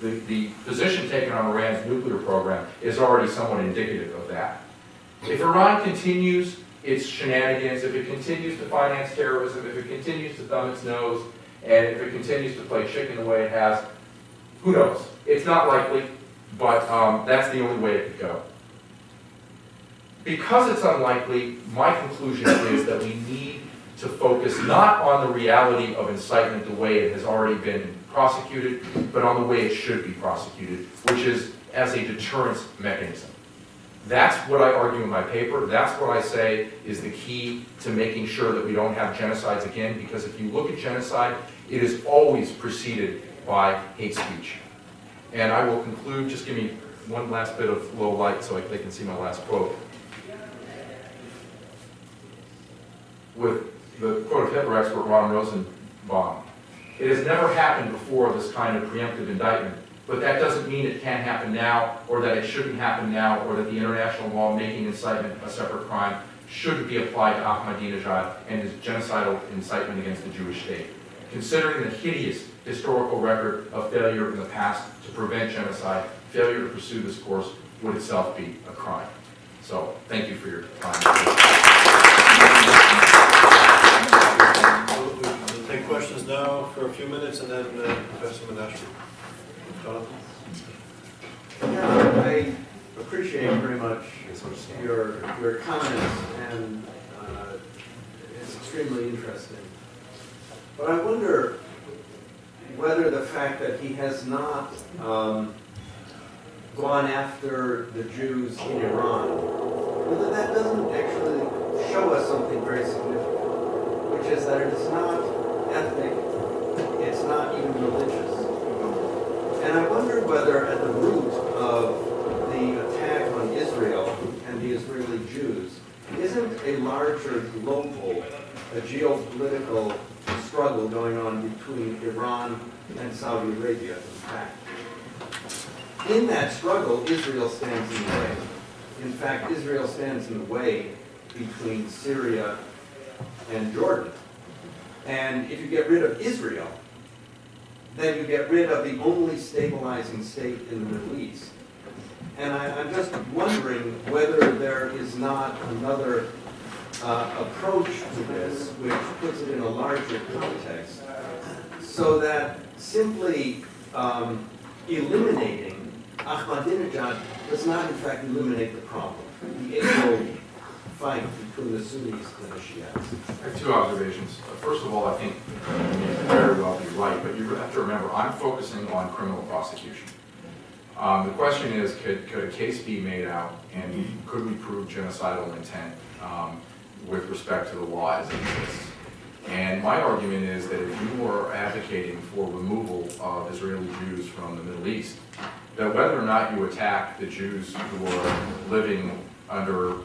the, the, position taken on Iran's nuclear program is already somewhat indicative of that. If Iran continues its shenanigans, if it continues to finance terrorism, if it continues to thumb its nose, and if it continues to play chicken the way it has, who knows? It's not likely, but um, that's the only way it could go. Because it's unlikely, my conclusion is that we need to focus not on the reality of incitement the way it has already been prosecuted, but on the way it should be prosecuted, which is as a deterrence mechanism. That's what I argue in my paper. That's what I say is the key to making sure that we don't have genocides again, because if you look at genocide, it is always preceded by hate speech. And I will conclude, just give me one last bit of low light so I- they can see my last quote. With the quote of Hitler expert Ron Rosenbaum. It has never happened before, this kind of preemptive indictment, but that doesn't mean it can't happen now, or that it shouldn't happen now, or that the international law making incitement a separate crime shouldn't be applied to Ahmadinejad and his genocidal incitement against the Jewish state. Considering the hideous historical record of failure in the past to prevent genocide, failure to pursue this course would itself be a crime. So, thank you for your time. We'll we'll take questions now for a few minutes and then uh, Professor Menashri. Jonathan? Yeah, I appreciate very much your, your comments, and uh, it's extremely interesting. But I wonder whether the fact that he has not um, gone after the Jews in Iran, whether that doesn't actually show us something very significant, which is that it is not ethnic, it's not even religious. And I wonder whether at the root of the attack on Israel and the Israeli Jews isn't a larger global, a geopolitical struggle going on between Iran and Saudi Arabia, in fact. In that struggle, Israel stands in the way. In fact, Israel stands in the way between Syria and Jordan. And if you get rid of Israel, then you get rid of the only stabilizing state in the Middle East. And I, I'm just wondering whether there is not another uh, approach to this which puts it in a larger context, so that simply um, eliminating Ahmadinejad does not in fact eliminate the problem, the fight between the Sunnis and the. I have two observations. First of all, I think you may very well be right, but you have to remember, I'm focusing on criminal prosecution. Um, the question is, could, could a case be made out, and could we prove genocidal intent um, with respect to the law as it exists? And my argument is that if you are advocating for removal of Israeli Jews from the Middle East, that whether or not you attack the Jews who are living under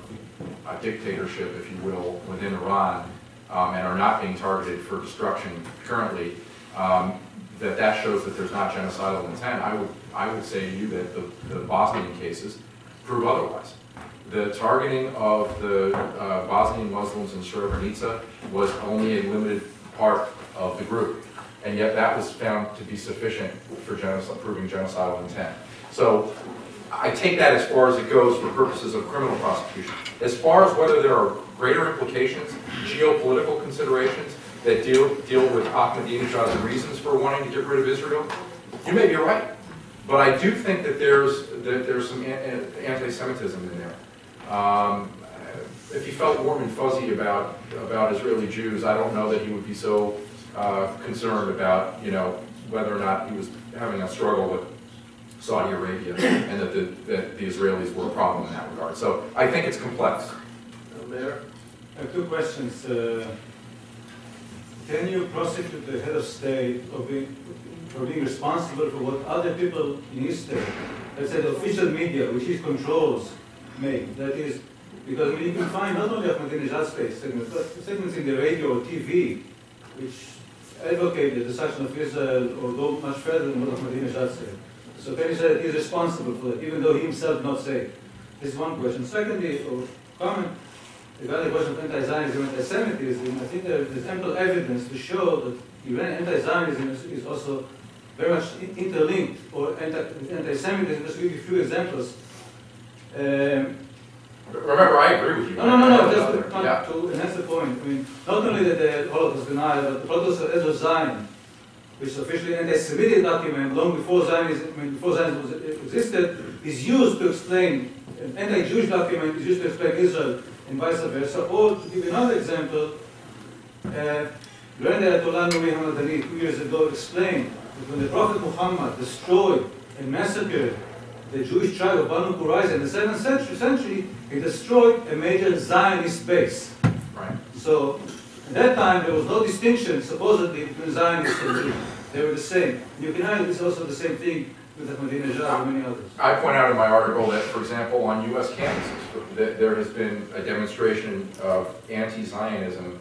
a dictatorship, if you will, within Iran, um, and are not being targeted for destruction currently, um, that that shows that there's not genocidal intent. I would, I would say to you that the, the Bosnian cases prove otherwise. The targeting of the uh, Bosnian Muslims in Srebrenica was only a limited part of the group, and yet that was found to be sufficient for proving genocidal intent. So I take that as far as it goes for purposes of criminal prosecution. As far as whether there are greater implications, geopolitical considerations that deal, deal with Ahmadinejad's reasons for wanting to get rid of Israel, you may be right. But I do think that there's, that there's some anti-Semitism in there. Um, if he felt warm and fuzzy about, about Israeli Jews, I don't know that he would be so uh, concerned about, you know, whether or not he was having a struggle with Saudi Arabia and that the, that the Israelis were a problem in that regard. So I think it's complex. Mayor? I have two questions. Uh, Can you prosecute the head of state of being, for being responsible for what other people in his state, let's say the official media, which he controls, make? That is, because I mean, you can find not only Ahmadinejad state segments, but segments in the radio or TV, which advocate the destruction of Israel or go much further than what Ahmadinejad said. So can you say that he's responsible for it, even though he himself not say? This is one question. Secondly, or comment, regarding the question of anti-Zionism and anti-Semitism, I think there is ample evidence to show that Iran anti-Zionism is, is also very much interlinked, or anti-Semitism. Just to give you a few examples. Um, Remember, I agree with you. no, no, no, no, just to, Yeah. to enhance the point. I mean, not only that the Holocaust denied, but the Holocaust of Ezra Zion, which is officially an anti-Semitic document long before Zionism, before Zionism existed, is used to explain, an anti-Jewish document is used to explain Israel and vice versa. Or to give you another example, uh, Grand Ayatollah Nuri Hamadani two years ago explained that when the Prophet Muhammad destroyed and massacred the Jewish tribe of Banu Qurayza in the seventh century, century, he destroyed a major Zionist base. Right. So at that time, there was no distinction supposedly between Zionists and Jews. They were the same. You can argue it's also the same thing with Ahmadinejad and many others. I point out in my article that, for example, on US campuses, there has been a demonstration of anti-Zionism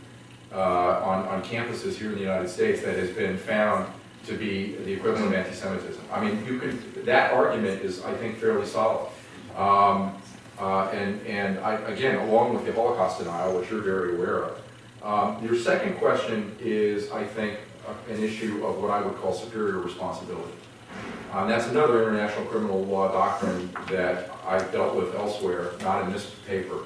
uh, on, on campuses here in the United States that has been found to be the equivalent of anti-Semitism. I mean, you could, that argument is, I think, fairly solid. Um, uh, and, and I, again, along with the Holocaust denial, which you're very aware of. Um, your second question is, I think, an issue of what I would call superior responsibility. Um, that's another international criminal law doctrine that I've dealt with elsewhere, not in this paper.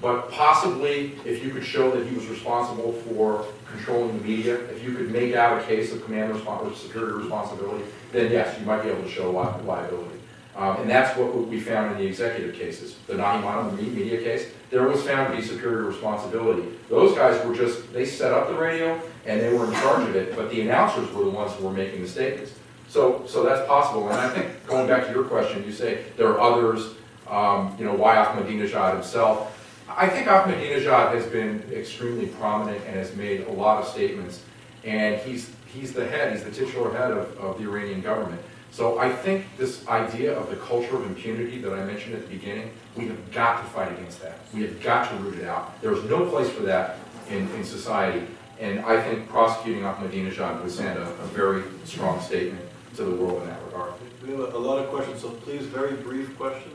But possibly, if you could show that he was responsible for controlling the media, if you could make out a case of command respons or superior responsibility, then yes, you might be able to show li- liability. Um, and that's what we found in the executive cases. The Nahimana the me- media case, there was found to be superior responsibility. Those guys were just, they set up the radio and they were in charge of it, but the announcers were the ones who were making the statements. So, so that's possible, and I think, going back to your question, you say there are others, um, you know, why Ahmadinejad himself? I think Ahmadinejad has been extremely prominent and has made a lot of statements, and he's, he's the head, he's the titular head of, of the Iranian government. So I think this idea of the culture of impunity that I mentioned at the beginning, we have got to fight against that. We have got to root it out. There is no place for that in, in society, and I think prosecuting Ahmadinejad would send a, a very strong statement to the world in that regard. We have a lot of questions, so please, very brief questions.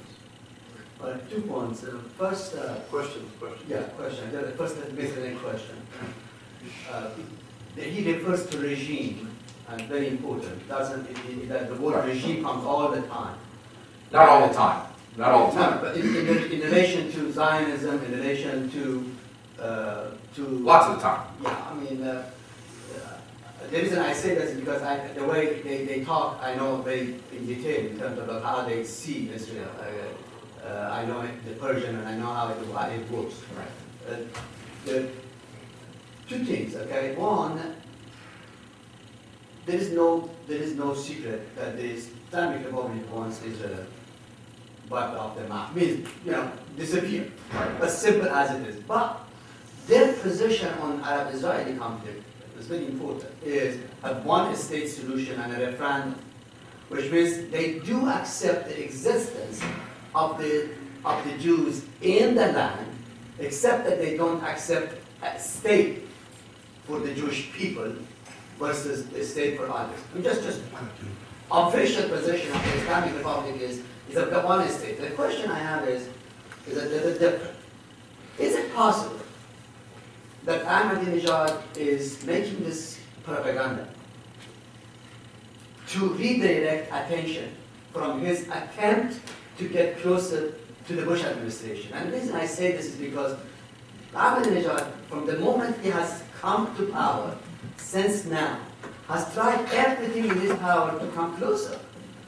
Uh, Two points. Uh, First, uh, Questions, questions. yeah, question, the first basically question. Uh, He refers to regime, and very important, doesn't, it- it- that the word regime comes all the time. Not all the time, not all the No, time. But in, in in relation to Zionism, in relation to, uh, to. Lots of the time. Yeah, I mean, uh, uh, the reason I say this is because I, the way they, they talk, I know very in detail in terms of how they see Israel. Uh, uh, I know it- the Persian and I know how it, how it works. Uh, the two things, okay? One, there is no there is no secret that the Islamic Republic wants Israel wiped off the map. Means you know disappear. As simple as it is. But their position on Arab-Israeli conflict is very important. Is a one-state solution and a referendum, which means they do accept the existence of the of the Jews in the land, except that they don't accept a state for the Jewish people versus the state for others. I mean, just just official position of the Islamic Republic is is the one state. The question I have is is a little different. Is it possible that Ahmadinejad is making this propaganda to redirect attention from his attempt to get closer to the Bush administration. And the reason I say this is because Ahmadinejad, from the moment he has come to power, since now, has tried everything in his power to come closer.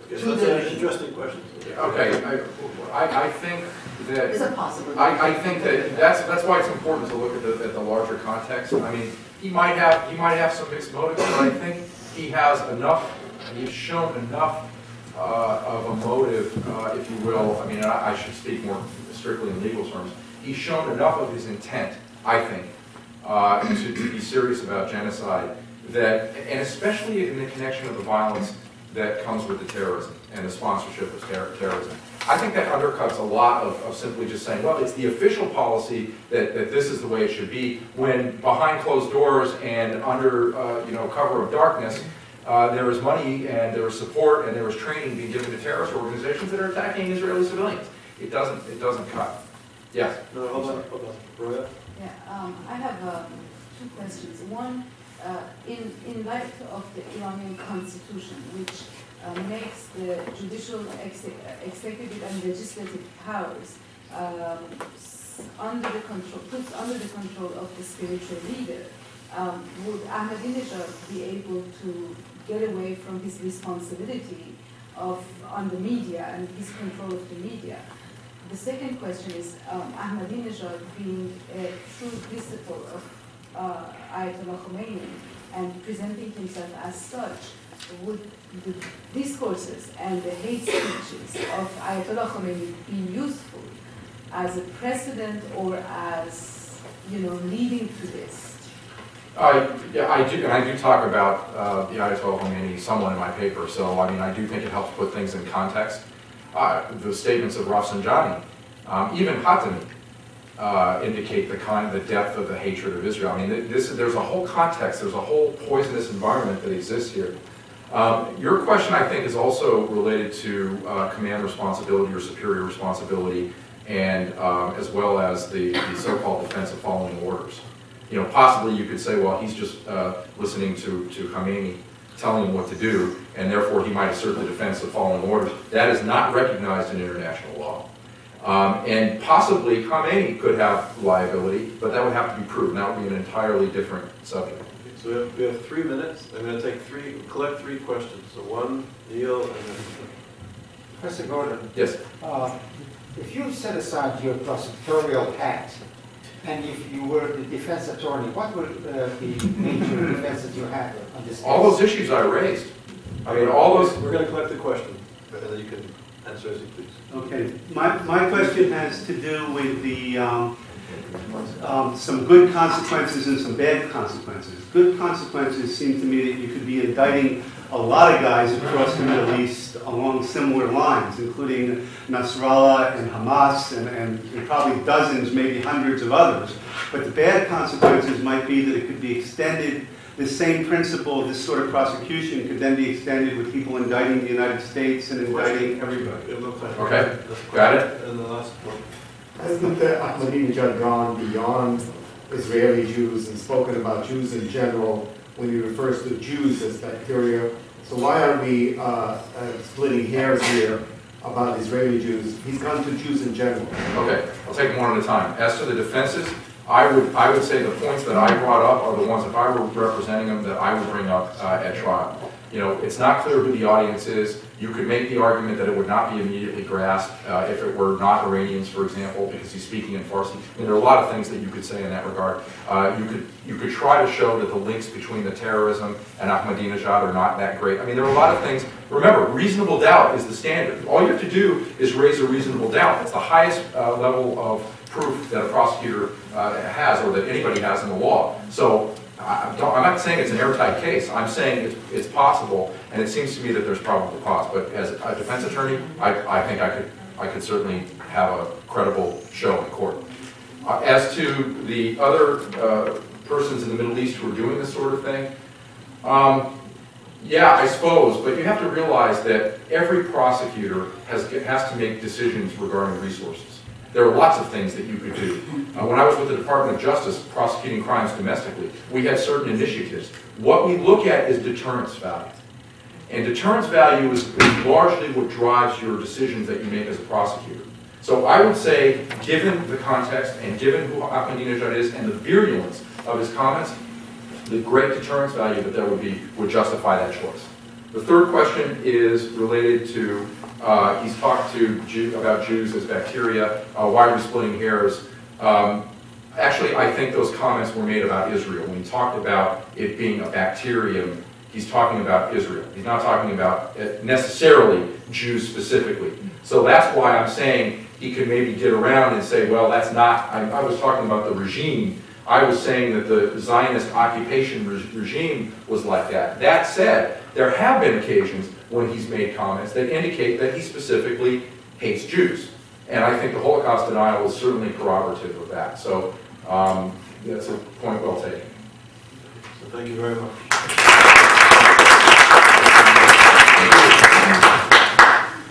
Yes, To that's the an interesting question. Okay, I, I, I think that. Is it possible? I, I think that that's, that's why it's important to look at the, at the larger context. I mean, he might have, he might have some mixed motives, but I think he has enough, he's shown enough uh, of a motive, uh, if you will, I mean, I, I should speak more strictly in legal terms. He's shown enough of his intent, I think, uh, to, to be serious about genocide, that, and especially in the connection of the violence that comes with the terrorism and the sponsorship of ter- terrorism. I think that undercuts a lot of, of simply just saying, well, it's the official policy that, that this is the way it should be, when behind closed doors and under, uh, you know, cover of darkness, uh, there is money and there is support and there is training being given to terrorist organizations that are attacking Israeli civilians. It doesn't, it doesn't cut. Yes? No, hold on, hold on. Yeah, um, I have um, two questions. One, uh, in, in light of the Iranian constitution, which uh, makes the judicial, exe- executive, and legislative powers um, under the control, puts under the control of the spiritual leader, um, would Ahmadinejad be able to get away from his responsibility of on the media and his control of the media? The second question is um, Ahmadinejad being a true disciple of uh, Ayatollah Khomeini and presenting himself as such, would the discourses and the hate speeches of Ayatollah Khomeini be useful as a precedent or as, you know, leading to this? I, yeah, I do, and I do talk about uh, the Ayatollah Khomeini somewhat in my paper, so I mean, I do think it helps put things in context. Uh, The statements of Rafsanjani, um, even Khatami, uh, indicate the kind, the depth of the hatred of Israel. I mean, this, there's a whole context, there's a whole poisonous environment that exists here. Um, Your question, I think, is also related to uh, command responsibility or superior responsibility, and um, as well as the the so-called defense of following orders. You know, possibly you could say, well, he's just uh, listening to, to Khamenei telling him what to do, and therefore he might assert the defense of following orders. That is not recognized in international law. Um, and possibly Khamenei could have liability, but that would have to be proven. That would be an entirely different subject. So we have, we have three minutes. I'm gonna take three, collect three questions. So one, Neil, and then Professor Gordon, Yes. uh, if you set aside your prosecutorial hat, and if you were the defense attorney, what would uh, be the major defenses you have on this case? All those issues I raised. I mean, all those, We're gonna collect the question, and then you can answer as you please. Okay, my, my question has to do with the, um, um, some good consequences and some bad consequences. Good consequences seem to me that you could be indicting a lot of guys across the Middle East along similar lines, including Nasrallah and Hamas and, and probably dozens, maybe hundreds of others. But the bad consequences might be that it could be extended, the same principle, of this sort of prosecution could then be extended with people indicting the United States and indicting everybody. We have no time. Okay, That's the got question. And the last one. Hasn't the Ahmadinejad gone beyond Israeli Jews and spoken about Jews in general when he refers to Jews as bacteria? So why are we uh, uh, splitting hairs here about Israeli Jews? He's gone to Jews in general. Okay, I'll take them one at a time. As to the defenses, I would, I would say the points that I brought up are the ones, if I were representing them, that I would bring up uh, at trial. You know, it's not clear who the audience is. You could make the argument that it would not be immediately grasped uh, if it were not Iranians, for example, because he's speaking in Farsi. Mean, there are a lot of things that you could say in that regard. Uh, You could, you could try to show that the links between the terrorism and Ahmadinejad are not that great. I mean, there are a lot of things. Remember, reasonable doubt is the standard. All you have to do is raise a reasonable doubt. It's the highest uh, level of proof that a prosecutor uh, has or that anybody has in the law. So I'm I'm not saying it's an airtight case. I'm saying it's, it's possible, and it seems to me that there's probable cause. But as a defense attorney, I, I think I could, I could certainly have a credible show in court. Uh, As to the other uh, persons in the Middle East who are doing this sort of thing, um, yeah, I suppose, but you have to realize that every prosecutor has, has to make decisions regarding resources. There are lots of things that you could do. Uh, when I was with the Department of Justice prosecuting crimes domestically, we had certain initiatives. What we look at is deterrence value. And deterrence value is, largely what drives your decisions that you make as a prosecutor. So I would say, given the context and given who Ahmadinejad is and the virulence of his comments, the great deterrence value that there would be would justify that choice. The third question is related to, uh, he's talked to Jew, about Jews as bacteria. Uh, why are we splitting hairs? Um, actually, I think those comments were made about Israel. When he talked about it being a bacterium, he's talking about Israel. He's not talking about uh, necessarily Jews specifically. So that's why I'm saying he could maybe get around and say, well, that's not, I, I was talking about the regime. I was saying that the Zionist occupation re- regime was like that. That said, there have been occasions when he's made comments that indicate that he specifically hates Jews. And I think the Holocaust denial is certainly corroborative of that. So um, that's a point well taken. So thank you very much.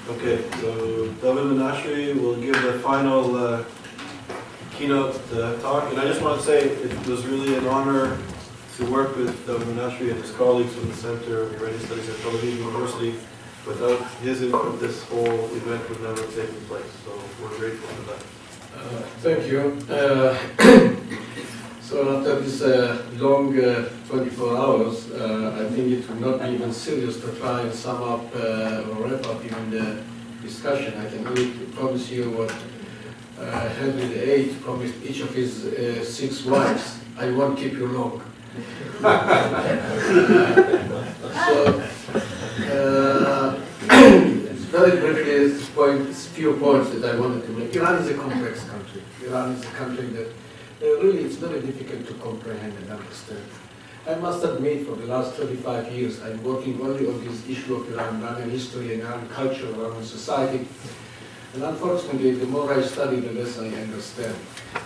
Okay, so David Menashri will give the final uh, keynote uh, talk, and I just want to say it was really an honor to work with David Menashri and his colleagues from the Center of Iranian Studies at Tel Aviv University. Without his input, this whole event would never have taken place, so we're grateful for that. Uh, Thank you. Uh, So after this uh, long uh, 24 hours, uh, I think it would not be even serious to try and sum up uh, or wrap up even the discussion. I can only promise you what uh, Henry VIII promised each of his uh, six wives. I won't keep you long so, uh, very briefly, points, few points that I wanted to make. Iran is a complex country. Iran is a country that uh, really it's very difficult to comprehend and understand. I must admit, for the last 35 years, I'm working only on this issue of Iran, Iranian history, Iranian culture, Iranian society. And unfortunately, the more I study, the less I understand.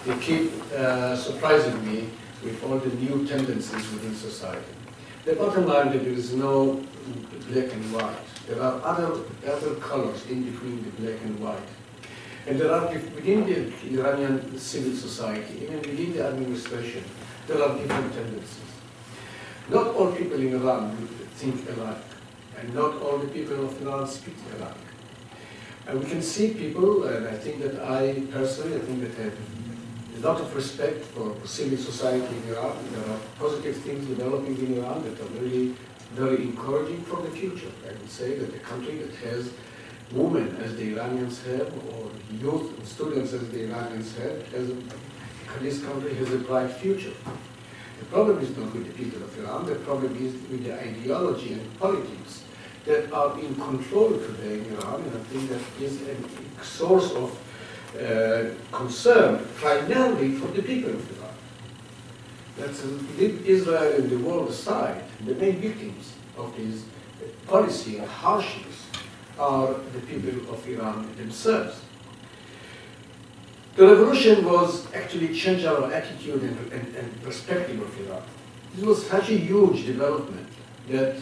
They keep uh, surprising me with all the new tendencies within society. The bottom line is that there is no black and white. There are other, other colors in between the black and white. And there are, within the Iranian civil society, even within the administration, there are different tendencies. Not all people in Iran think alike, and not all the people of Iran speak alike. And we can see people, and I think that I personally, I think that I a lot of respect for civil society in Iran. There are positive things developing in Iran that are really very encouraging for the future. I would say that a country that has women as the Iranians have, or youth and students as the Iranians have, has a, this country has a bright future. The problem is not with the people of Iran, the problem is with the ideology and politics that are in control today in Iran, and I think that is a source of concern primarily for the people of Iran. That's uh, Israel and the world aside, the main victims of this policy and harshness are the people of Iran themselves. The revolution was actually changed our attitude and, and, and perspective of Iran. This was such a huge development that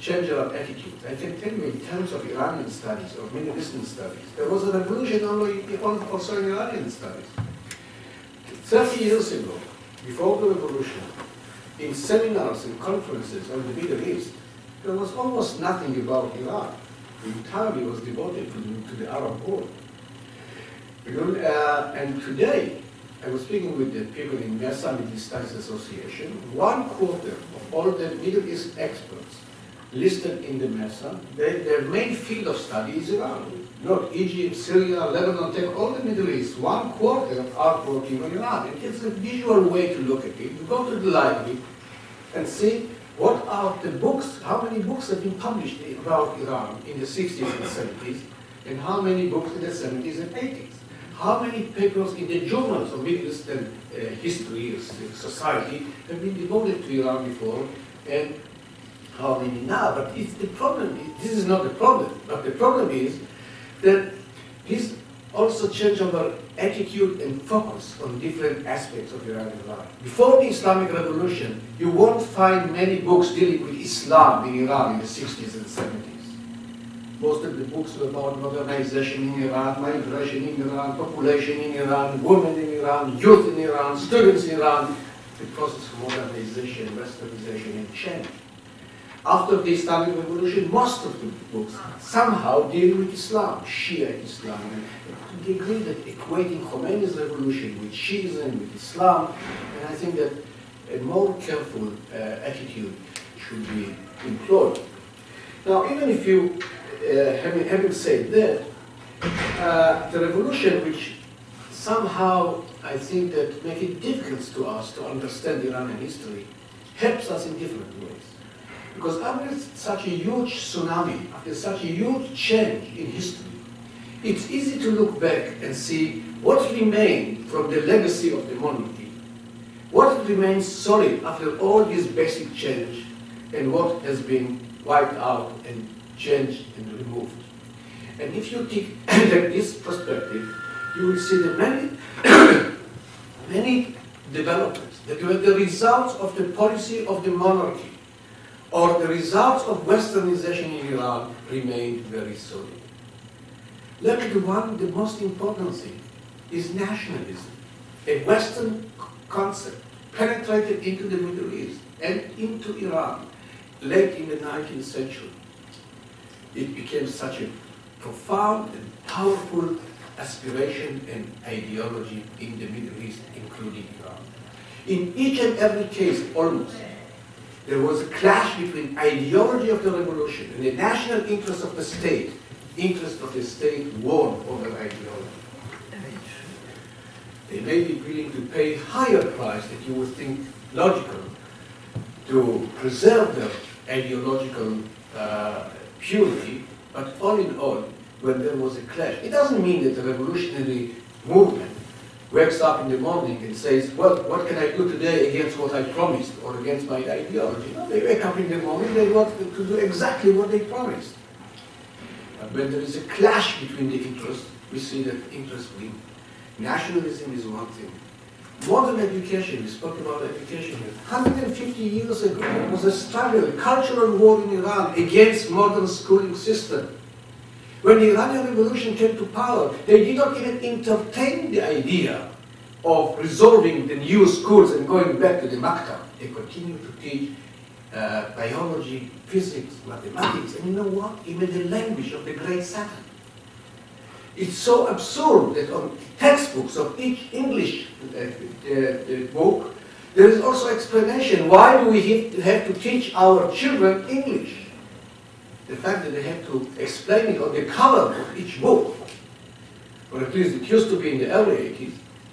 changed our attitude. I can tell you in terms of Iranian studies or Middle Eastern studies, there was a revolution also in Iranian studies. 30 years ago, before the revolution, in seminars and conferences on the Middle East, there was almost nothing about Iran. The entirely was devoted to the, Arab world. Uh, and today, I was speaking with the people in East Studies Association, one quarter of all the Middle East experts listed in the MESA, they, their main field of study is Iran. Not Egypt, Syria, Lebanon, take all the Middle East. One quarter are working on Iran. It's a visual way to look at it. You go to the library and see what are the books, how many books have been published about Iran in the 60s and 70s, and how many books in the 70s and 80s. How many papers in the journals of Middle Eastern uh, history, society, have been devoted to Iran before, and now? But it's the problem, this is not the problem, but the problem is that this also changed our attitude and focus on different aspects of Iranian life. Before the Islamic Revolution, you won't find many books dealing with Islam in Iran in the 60s and 70s. Most of the books were about modernization in Iran, migration in Iran, population in Iran, women in Iran, youth in Iran, students in Iran, the process of modernization, westernization, and change. After the Islamic Revolution, most of the books somehow deal with Islam, Shia Islam. And they agree that equating Khomeini's revolution with Shiism, with Islam, and I think that a more careful uh, attitude should be employed. Now, even if you, uh, having, having said that, uh, the revolution which somehow I think that make it difficult to us to understand Iranian history helps us in different ways. Because after such a huge tsunami, after such a huge change in history, it's easy to look back and see what remained from the legacy of the monarchy, what remains solid after all this basic change, and what has been wiped out and changed and removed. And if you take this perspective, you will see the many, many developments that were the results of the policy of the monarchy or the results of westernization in Iran remained very solid. Let me the one, the most important thing is nationalism, a Western concept penetrated into the Middle East and into Iran late in the 19th century. It became such a profound and powerful aspiration and ideology in the Middle East, including Iran. In each and every case, almost, there was a clash between ideology of the revolution and the national interest of the state. Interest of the state won over ideology. They may be willing to pay higher price that you would think logical to preserve their ideological uh, purity, but all in all, when there was a clash. It doesn't mean that the revolutionary movement wakes up in the morning and says, well, what can I do today against what I promised or against my ideology? No, they wake up in the morning, they want to do exactly what they promised. But when there is a clash between the interests, we see that interests win. Nationalism is one thing. Modern education, we spoke about education here. 150 years ago, there was a struggle, a cultural war in Iran against modern schooling system. When the Iranian Revolution came to power, they did not even entertain the idea of resolving the new schools and going back to the maktab. They continued to teach uh, biology, physics, mathematics, and you know what? Even the language of the great Satan. It's so absurd that on textbooks of each English uh, uh, book, there is also explanation why do we have to teach our children English. The fact that they have to explain it on the cover of each book, or at least it used to be in the early 80s,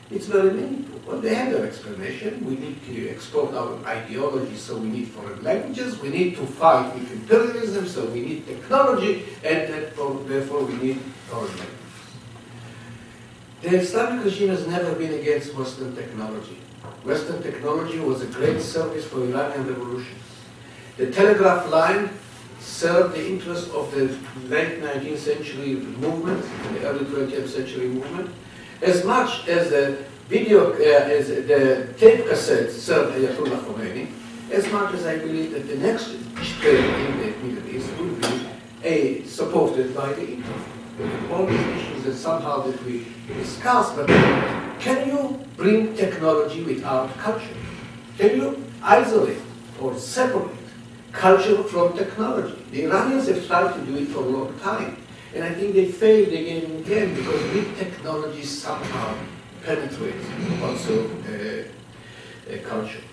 it's very meaningful. Well, they have their explanation. We need to export our ideology, so we need foreign languages. We need to fight with imperialism, so we need technology, and therefore, we need foreign languages. The Islamic regime has never been against Western technology. Western technology was a great service for Iranian revolution. The telegraph line served the interest of the late 19th century movement, the early 20th century movement, as much as the video, uh, as the tape cassette served Ayatollah Khomeini, as much as I believe that the next trend in the Middle East will be a, supported by the internet. All these issues that somehow that we discuss, but can you bring technology without culture? Can you isolate or separate culture from technology? The Iranians have tried to do it for a long time. And I think they failed again and again because big technology somehow penetrates also uh, uh, culture.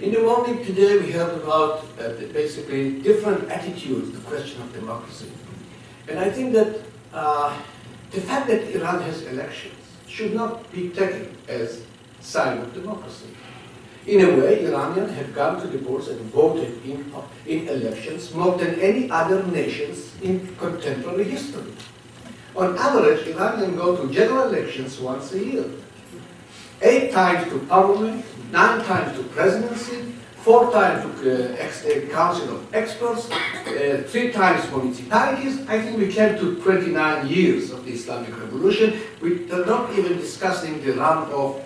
In the morning today, we heard about uh, basically different attitudes to the question of democracy. And I think that uh, the fact that Iran has elections should not be taken as a sign of democracy. In a way, Iranians have gone to the polls and voted in, in elections more than any other nations in contemporary history. On average, Iranians go to general elections once a year. Eight times to parliament, nine times to presidency, four times to uh, uh, council of experts, uh, three times municipalities. I think we came to 29 years of the Islamic Revolution. We are not even discussing the round of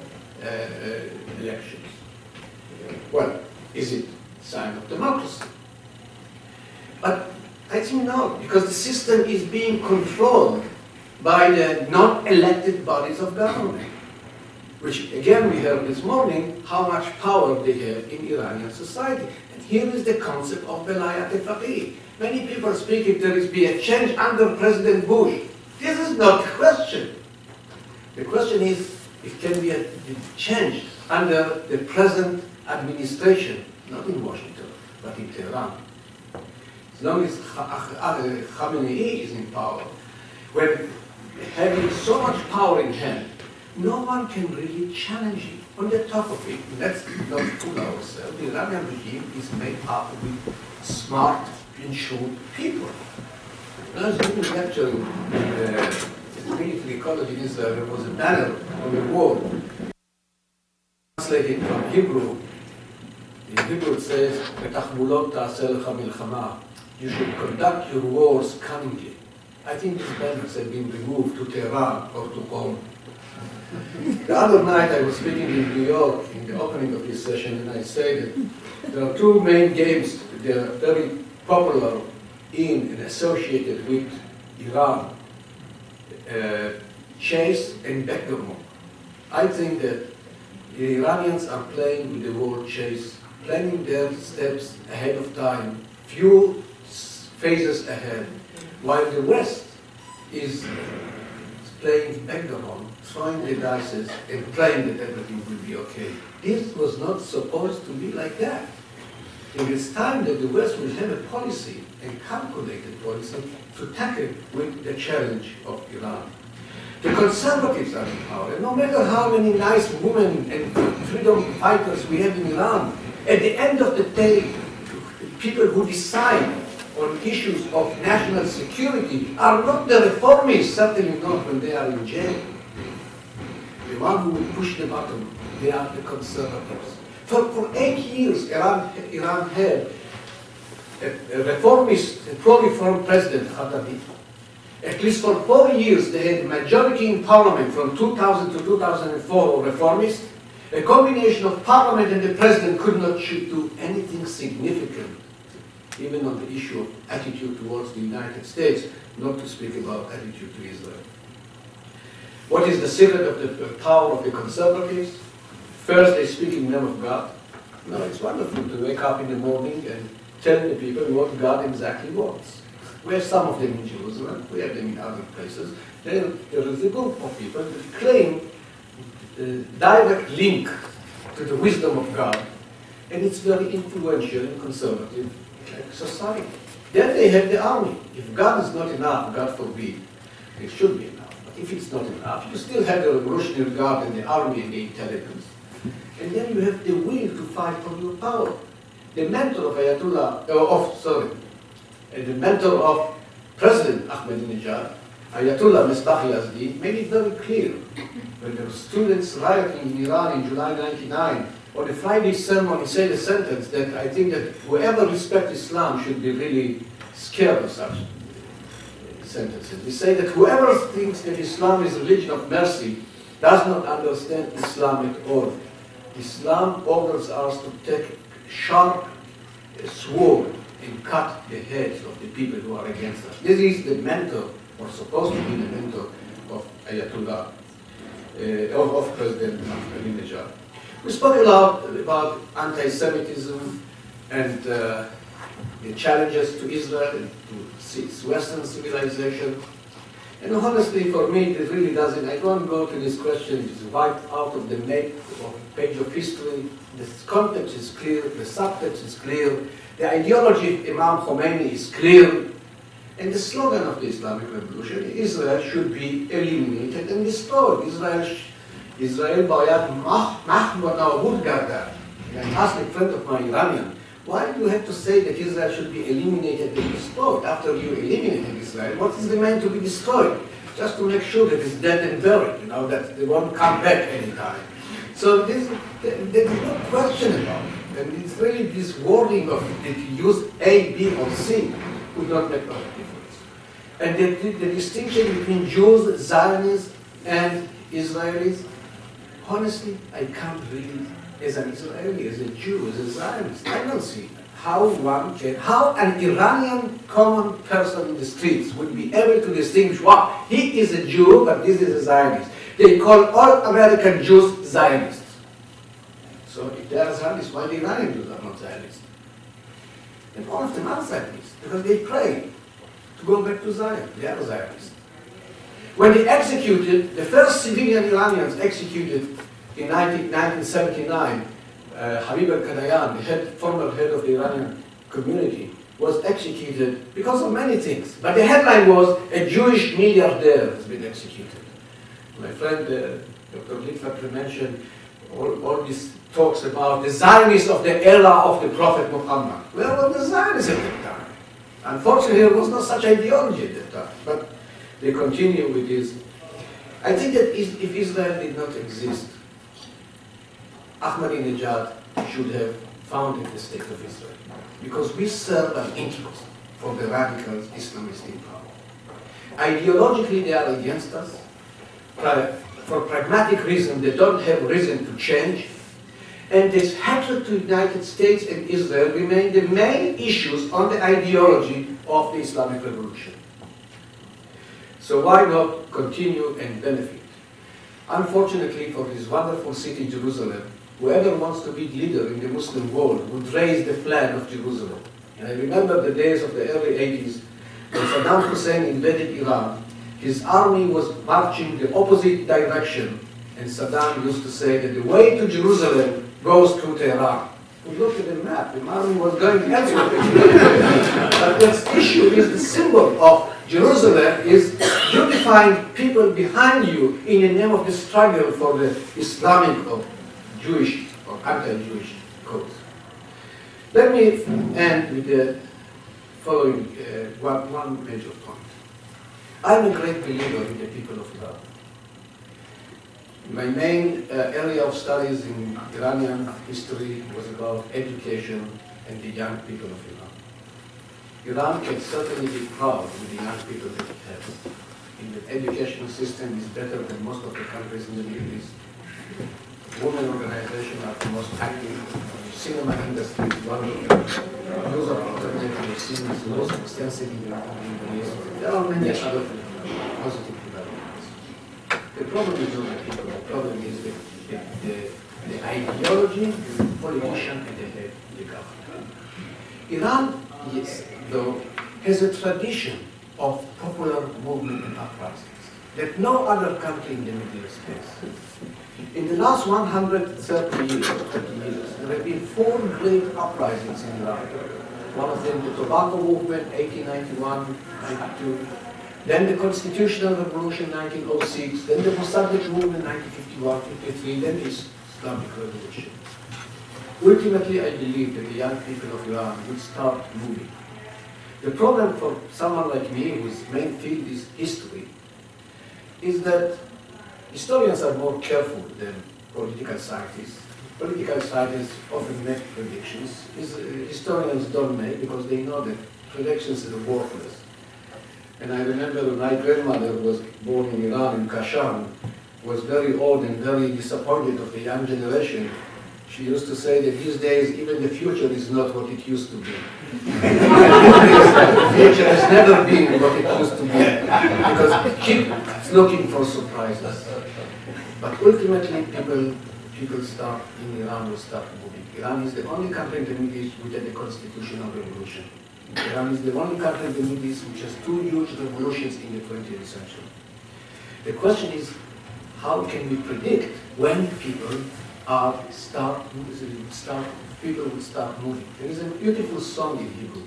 uh, uh, elections. Well, is it sign of democracy? But I think not, because the system is being controlled by the non-elected bodies of government, which again we heard this morning how much power they have in Iranian society. And here is the concept of velayat faqih. Many people speak if there is be a change under President Bush. This is not the question. The question is, it can be a change under the present administration, not in Washington, but in Tehran. As long as Kha- Kha- Khamenei is in power, when having so much power in hand, no one can really challenge him. On the top of it, let's not fool ourselves, the Iranian regime is made up with smart and shrewd people. When I was giving a lecture in uh, military college in Israel, there was a banner on the wall translated from Hebrew. In Hebrew it says, "Betachmulot ta'aseh milchama." You should conduct your wars cunningly. I think these banners have been removed to Tehran or to Qom. the other night I was speaking in New York in the opening of this session, and I said that there are two main games that are very popular in and associated with Iran: uh, chess and backgammon. I think that the Iranians are playing with the word chess planning their steps ahead of time, few phases ahead, while the West is playing backgammon, throwing the dice and praying that everything will be okay. This was not supposed to be like that. It is time that the West will have a policy, a calculated policy, to tackle with the challenge of Iran. The conservatives are in power, no matter how many nice women and freedom fighters we have in Iran, at the end of the day, people who decide on issues of national security are not the reformists, certainly not when they are in jail. The one who will push the button, they are the conservatives. For, for eight years, Iran, Iran had a, a reformist, a pro-reform president, Khatami. At least for four years, they had majority in parliament from 2000 to 2004 of reformists. A combination of parliament and the president could not do anything significant, even on the issue of attitude towards the United States, not to speak about attitude to Israel. What is the secret of the power of the conservatives? First, they speak in the name of God. Now, it's wonderful to wake up in the morning and tell the people what God exactly wants. We have some of them in Jerusalem, we have them in other places. There, there is a group of people that claim direct link to the wisdom of God, and it's very influential in conservative society. Then they have the army. If God is not enough, God forbid, it should be enough. But if it's not enough, you still have the Revolutionary Guard and the army and the intelligence. And then you have the will to fight for your power. The mentor of Ayatollah, uh, of, sorry, uh, the mentor of President Ahmadinejad, Ayatollah Misbah Yazdi, made it very clear when were students rioting in Iran in July 99, on the Friday sermon he said a sentence that I think that whoever respects Islam should be really scared of such sentences. He said that whoever thinks that Islam is a religion of mercy does not understand Islam at all. Islam orders us to take sharp sword and cut the heads of the people who are against us. This is the mentor, or supposed to be the mentor, of Ayatollah, uh, of, of President Ahmadinejad. We spoke a lot about anti-Semitism and uh, the challenges to Israel and to its Western civilization. And honestly, for me, it really doesn't. I don't go to this question, it's wiped out of the map of page of history. The context is clear, the subtext is clear, the ideology of Imam Khomeini is clear, and the slogan of the Islamic Revolution, Israel should be eliminated and destroyed. Israel, Israel باید محو و نابود گردد. I asked a friend of mine, Iranian, why do you have to say that Israel should be eliminated and destroyed after you eliminated Israel? What is remain to be destroyed? Just to make sure that it's dead and buried, you know, that they won't come back anytime. So this, there is no question about it. And it's really this wording of that you use A, B, or C would not make a difference. and the, the, distinction between Jews, Zionists, and Israelis, honestly, I can't really as an Israeli, as a Jew, as a Zionist. I don't see how one can, how an Iranian common person in the streets would be able to distinguish, wow, he is a Jew, but this is a Zionist. They call all American Jews Zionists. So if they are Zionists, why the Iranian Jews are not Zionists? And all of them are Zionists, because they pray to go back to Zion. They are Zionists. When they executed, the first civilian Iranians executed in 19, 1979, uh, Habib Elghanian, the head, former head of the Iranian community, was executed because of many things. But the headline was, a Jewish milliardaire has been executed. My friend, uh, Dr. Litvak mentioned all, all these talks about the Zionists of the era of the Prophet Muhammad. Where were the Zionists at that time? Unfortunately, there was no such ideology at that time. But they continue with this. I think that if Israel did not exist, Ahmadinejad should have founded the state of Israel. Because we serve an interest for the radical Islamists in power. Ideologically, they are against us. For pragmatic reasons, they don't have reason to change. And this hatred to the United States and Israel remain the main issues on the ideology of the Islamic Revolution. So why not continue and benefit? Unfortunately for this wonderful city, Jerusalem, whoever wants to be leader in the Muslim world would raise the flag of Jerusalem. And I remember the days of the early 80s when Saddam Hussein invaded Iran. His army was marching the opposite direction, and Saddam used to say that the way to Jerusalem goes to Tehran. We looked at the map, the army was going elsewhere. but the issue is the symbol of Jerusalem is unifying people behind you in the name of the struggle for the Islamic or Jewish or anti-Jewish cause. Let me end with the following uh, one, one major point. I'm a great believer in the people of Iran. My main uh, area of studies in Iranian history was about education and the young people of Iran. Iran can certainly be proud with the young people that it has. In the educational system is better than most of the countries in the Middle East. Women organizations are the most active. The cinema industry is of the use of internet and cinema is most extensive in the Middle East. There are many other positive. The problem is not the people, the problem is the, the, the, the ideology, the politician, and the, the, government. Iran, yes, though, has a tradition of popular movement and uprisings that no other country in the Middle East has. In the last 130 years, 30 years, there have been four great uprisings in Iran. One of them, the Tobacco Movement, 1891, 92. Then the Constitutional Revolution, 1906. Then the Mossadegh Movement, 1951, 53. Then the Islamic Revolution. Ultimately, I believe that the young people of Iran will start moving. The problem for someone like me, whose main field is history, is that historians are more careful than political scientists. Political scientists often make predictions. Uh, historians don't make because they know that predictions are worthless. And I remember my grandmother was born in Iran, in Kashan, was very old and very disappointed of the young generation. She used to say that these days even the future is not what it used to be. the future has never been what it used to be because it keeps looking for surprises. But ultimately people, people start in Iran will start moving. Iran is the only country in the Middle East which had a constitutional revolution. Iran is the only country in the Middle East which has two huge revolutions in the 20th century. The question is, how can we predict when people are start, start people will start moving? There is a beautiful song in Hebrew.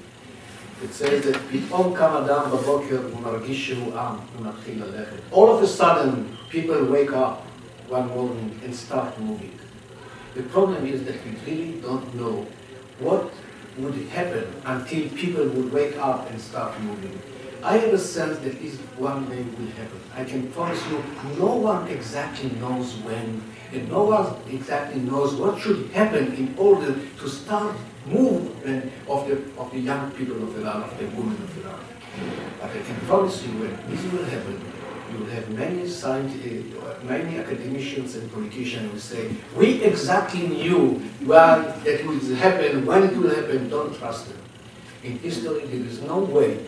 It says that פתאום קם אדם בבוקר ומרגיש שהוא עם ומתחיל ללכת. All of a sudden, people wake up one morning and start moving. The problem is that we really don't know what would happen until people would wake up and start moving. I have a sense that this one day will happen. I can promise you, no one exactly knows when, and no one exactly knows what should happen in order to start movement of the, of the young people of Iran, of the women of Iran. But I can promise you, when this will happen, you will have many scientists, many academicians and politicians who say, we exactly knew why that will happen, when it will happen, don't trust them. In history, there is no way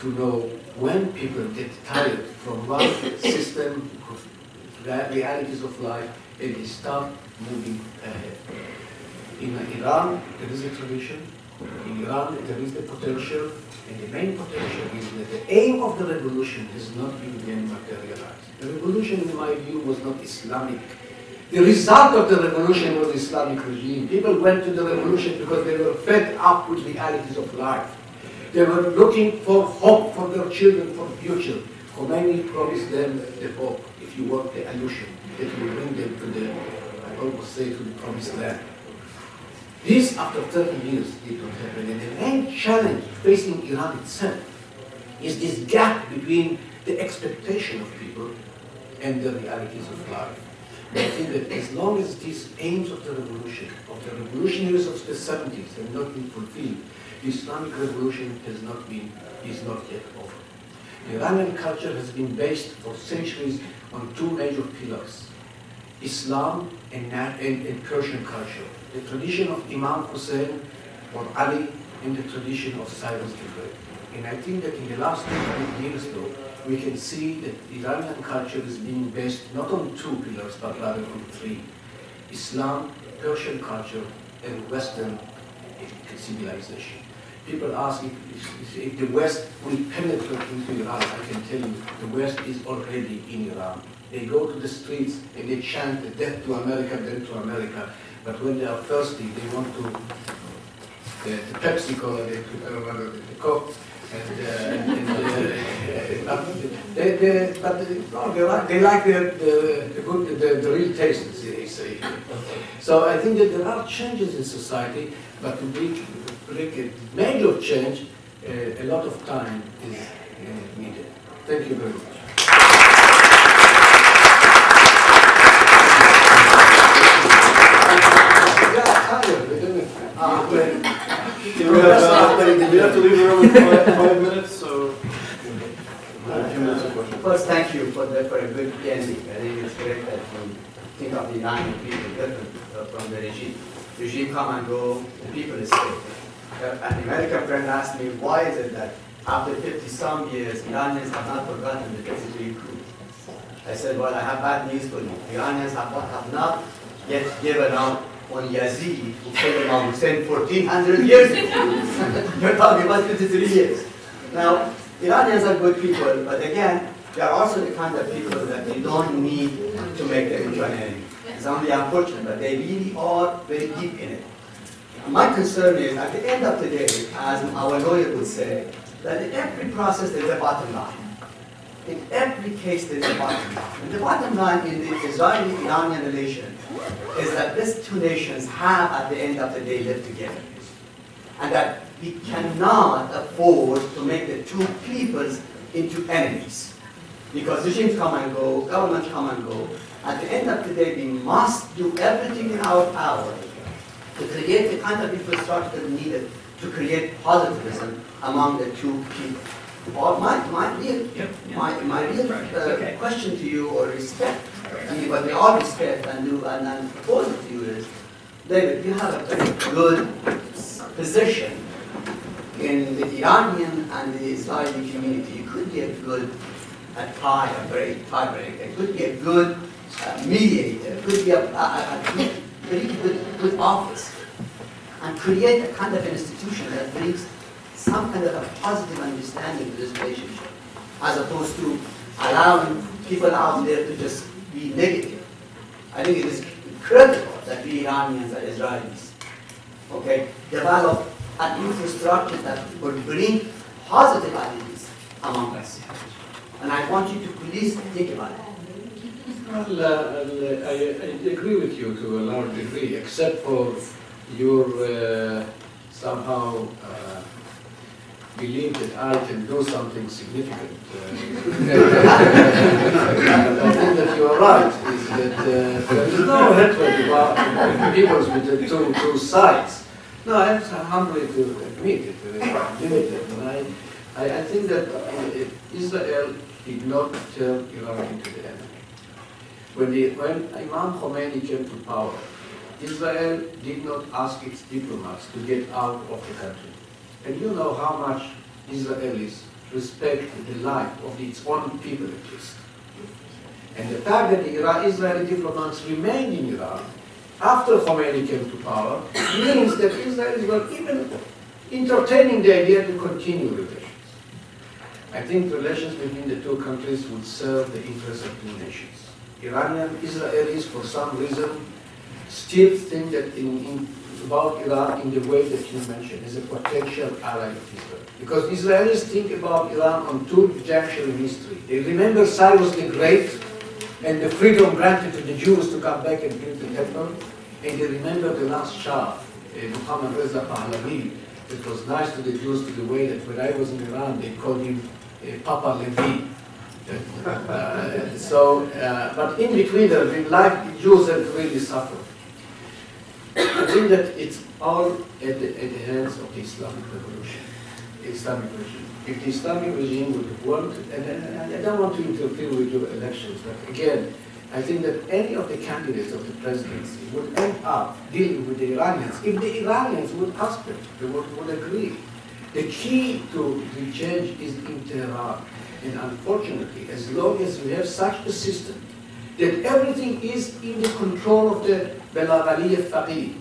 to know when people get tired from one system of realities of life and they start moving ahead. In Iran, there is a tradition. In Iran, there is the potential, and the main potential is that the aim of the revolution has not been then materialized. The revolution, in my view, was not Islamic. The result of the revolution was Islamic regime. People went to the revolution because they were fed up with realities of life. They were looking for hope for their children, for future. Khomeini promised them the hope, if you want the illusion, that will bring them to the, I almost say, to the promised land. This, after 30 years, did not happen. And the main challenge facing Iran itself is this gap between the expectation of people and the realities of life. I think that as long as these aims of the revolution, of the revolutionaries of the 70s have not been fulfilled, the Islamic revolution has not been, is not yet over. Iranian culture has been based for centuries on two major pillars, Islam and, and, and Persian culture. The tradition of Imam Hussein or Ali and the tradition of Cyrus the Great. And I think that in the last 200 years though, we can see that Iranian culture is being based not on two pillars, but rather on three. Islam, Persian culture, and Western civilization. People ask if, if the West will penetrate into Iran. I can tell you, the West is already in Iran. They go to the streets and they chant death to America, death to America. But when they are thirsty, they want to, the, the Pepsi Cola, I don't the Coke, and, uh, and uh, they, they, but they, no, they like, they like the, the, the, good, the, the real taste, as they say. So I think that there are changes in society, but to make, bring a major change, uh, a lot of time is uh, needed. Thank you very much. Yeah, tired, we don't- Well, We have, uh, we have to leave the room in five, five minutes, so. A few minutes of questions. First, thank you for the, for a good ending. I think it's great that you think of the Iranian people different uh, from the regime. Regime come and go, the people stay. Uh, An American friend asked me, why is it that after 50-some years, Iranians have not forgotten the 53 coup? I said, well, I have bad news for you. Iranians have, have not yet given up on Yazid, who Imam Hussein 1400 years ago. You're talking about 53 years. Now, Iranians are good people, but again, they are also the kind of people that you don't need to make them into an enemy. It's only unfortunate, but they really are very deep in it. My concern is, at the end of the day, as our lawyer would say, that in every process there's a bottom line. In every case there's a bottom line. And the bottom line in the Israeli-Iranian relation is that these two nations have, at the end of the day, lived together. And that we cannot afford to make the two peoples into enemies. Because regimes come and go, governments come and go. At the end of the day, we must do everything in our power to create the kind of infrastructure needed to create positivism among the two people. Or my, my real, my, my real uh, question to you or respect, and what we all respect and do and, and propose to you is, David, you have a very good position in the Iranian and the Israeli community. You could be a good a tie, a break, tiebreaker. It could be a good uh, mediator. It could be a, a, a, very good, good office. And create a kind of an institution that brings some kind of a positive understanding to this relationship, as opposed to allowing people out there to just be negative. I think it is critical that we Iranians and Israelis, okay, develop an infrastructure that would bring positive ideas among us. And I want you to please think about it. Well, uh, I, I agree with you to a large degree, except for your uh, somehow uh, belief that I can do something significant. Uh, I think that you are right, is that uh, there is no hatred about peoples with the two, two sides. No, I have to humbly to admit it, uh, limited. And I, I, I think that uh, Israel did not turn Iran into the enemy. When, the, when Imam Khomeini came to power, Israel did not ask its diplomats to get out of the country. And you know how much Israelis respect the life of its own people at least. And the fact that the Israeli diplomats remained in Iran after Khomeini came to power means that Israelis were even entertaining the idea to continue relations. I think relations between the two countries would serve the interests of two nations. Iranian Israelis, for some reason, still think that in, in, about Iran in the way that you mentioned, as a potential ally of Israel. Because Israelis think about Iran on two junctures in history. They remember Cyrus the Great and the freedom granted to the Jews to come back and build the temple. And they remember the last Shah, uh, Muhammad Reza Pahlavi. It was nice to the Jews to the way that when I was in Iran, they called him uh, Papa Levi. Uh, so, uh, but in between, the life Jews have really suffered. I think that it's all at the, at the hands of the Islamic revolution, Islamic regime. If the Islamic regime would want, and, and I don't want to interfere with your elections, but again, I think that any of the candidates of the presidency would end up dealing with the Iranians. If the Iranians would ask them, they would, would agree. The key to the change is in Tehran. And unfortunately, as long as we have such a system that everything is in the control of the Belagali Faqih,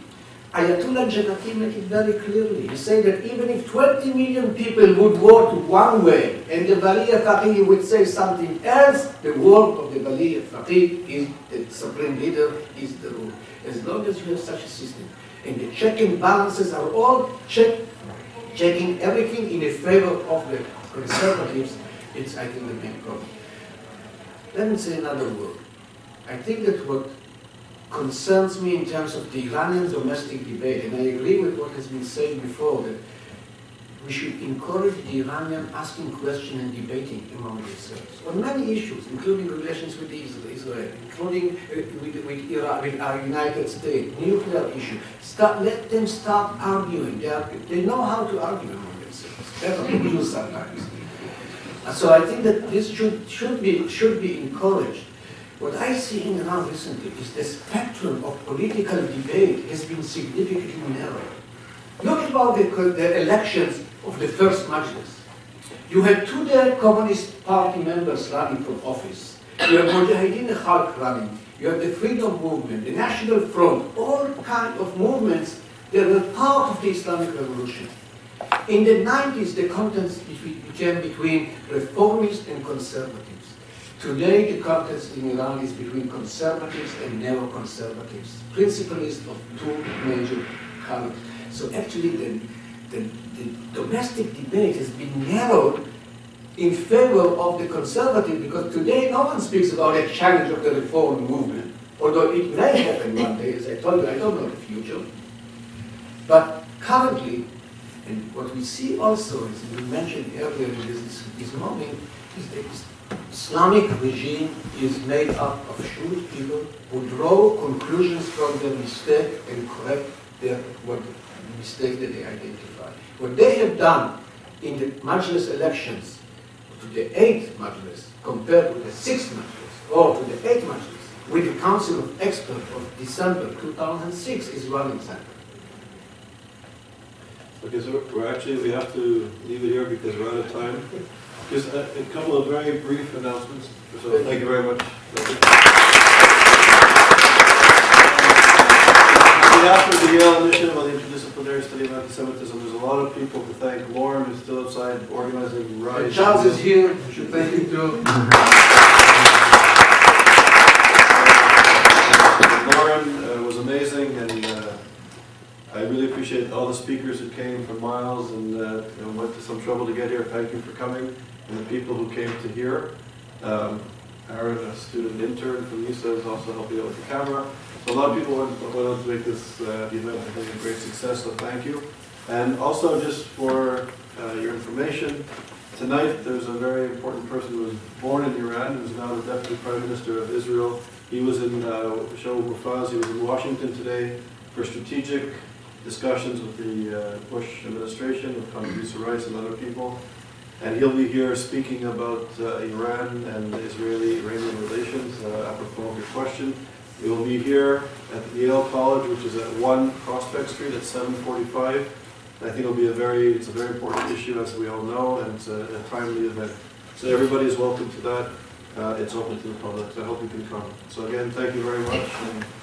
Ayatollah Jannati made it very clearly. He said that even if 20 million people would vote one way and the Baliya Faqih would say something else, the word of the Baliya Faqih is the supreme leader, is the rule. As long as you have such a system, and the check and balances are all check, checking everything in the favor of the conservatives, it's, I think, the main problem. Let me say another word. I think that what concerns me in terms of the Iranian domestic debate, and I agree with what has been said before, that we should encourage the Iranian asking questions and debating among themselves on many issues, including relations with Israel, including uh, with, with, Iraq, with our United States, nuclear issue. Start, let them start arguing. They, are, they know how to argue among themselves. Better than we do sometimes. So I think that this should, should, be, should be encouraged. What I see in Iran recently is the spectrum of political debate has been significantly narrowed. Look about the, the elections of the first Majlis. You had two there Communist Party members running for office. You have Mujahideen Khalq running. You have the Freedom Movement, the National Front, all kind of movements that were part of the Islamic Revolution. In the 90s, the contest became between reformists and conservatives. Today, the contest in Iran is between conservatives and neo-conservatives, principalists of two major colors. So actually, the, the, the domestic debate has been narrowed in favor of the conservative because today no one speaks about a challenge of the reform movement. Although it may happen one day, as I told you, I don't know the future. But currently, and what we see also, as you mentioned earlier this, this moment, is that Islamic regime is made up of shrewd people who draw conclusions from their mistake and correct their what mistake that they identify. What they have done in the Majlis elections to the eighth Majlis compared to the sixth Majlis or to the eighth Majlis with the Council of Experts of December 2006 is one example. Okay, so we're actually, we have to leave it here because we're out of time. Just a, a couple of very brief announcements. So thank you very much. Of the Yale Initiative on the Interdisciplinary Study of Anti-Semitism, there's a lot of people to thank. Lauren is still outside organizing. And Charles is here, should thank him too. Lauren uh, was amazing, and uh, I really appreciate all the speakers who came from miles and uh, you know, went to some trouble to get here. Thank you for coming, and the people who came to hear. Um, Aaron, a student intern from NISA, is also helping out with the camera. So a lot of people on to make this uh, event I think, a great success, so thank you. And also, just for uh, your information, tonight there's a very important person who was born in Iran, who's now the Deputy Prime Minister of Israel. He was in uh, Shaul Mofaz, he was in Washington today for strategic discussions with the uh, Bush administration, with Condoleezza Rice and other people. And he'll be here speaking about uh, Iran and Israeli-Iranian relations, uh, apropos of your question. We will be here at Yale College, which is at 1 Prospect Street at 745. I think it'll be a very, it's a very important issue, as we all know, and it's a, a timely event. So everybody is welcome to that. Uh, it's open to the public, so I hope you can come. So again, thank you very much.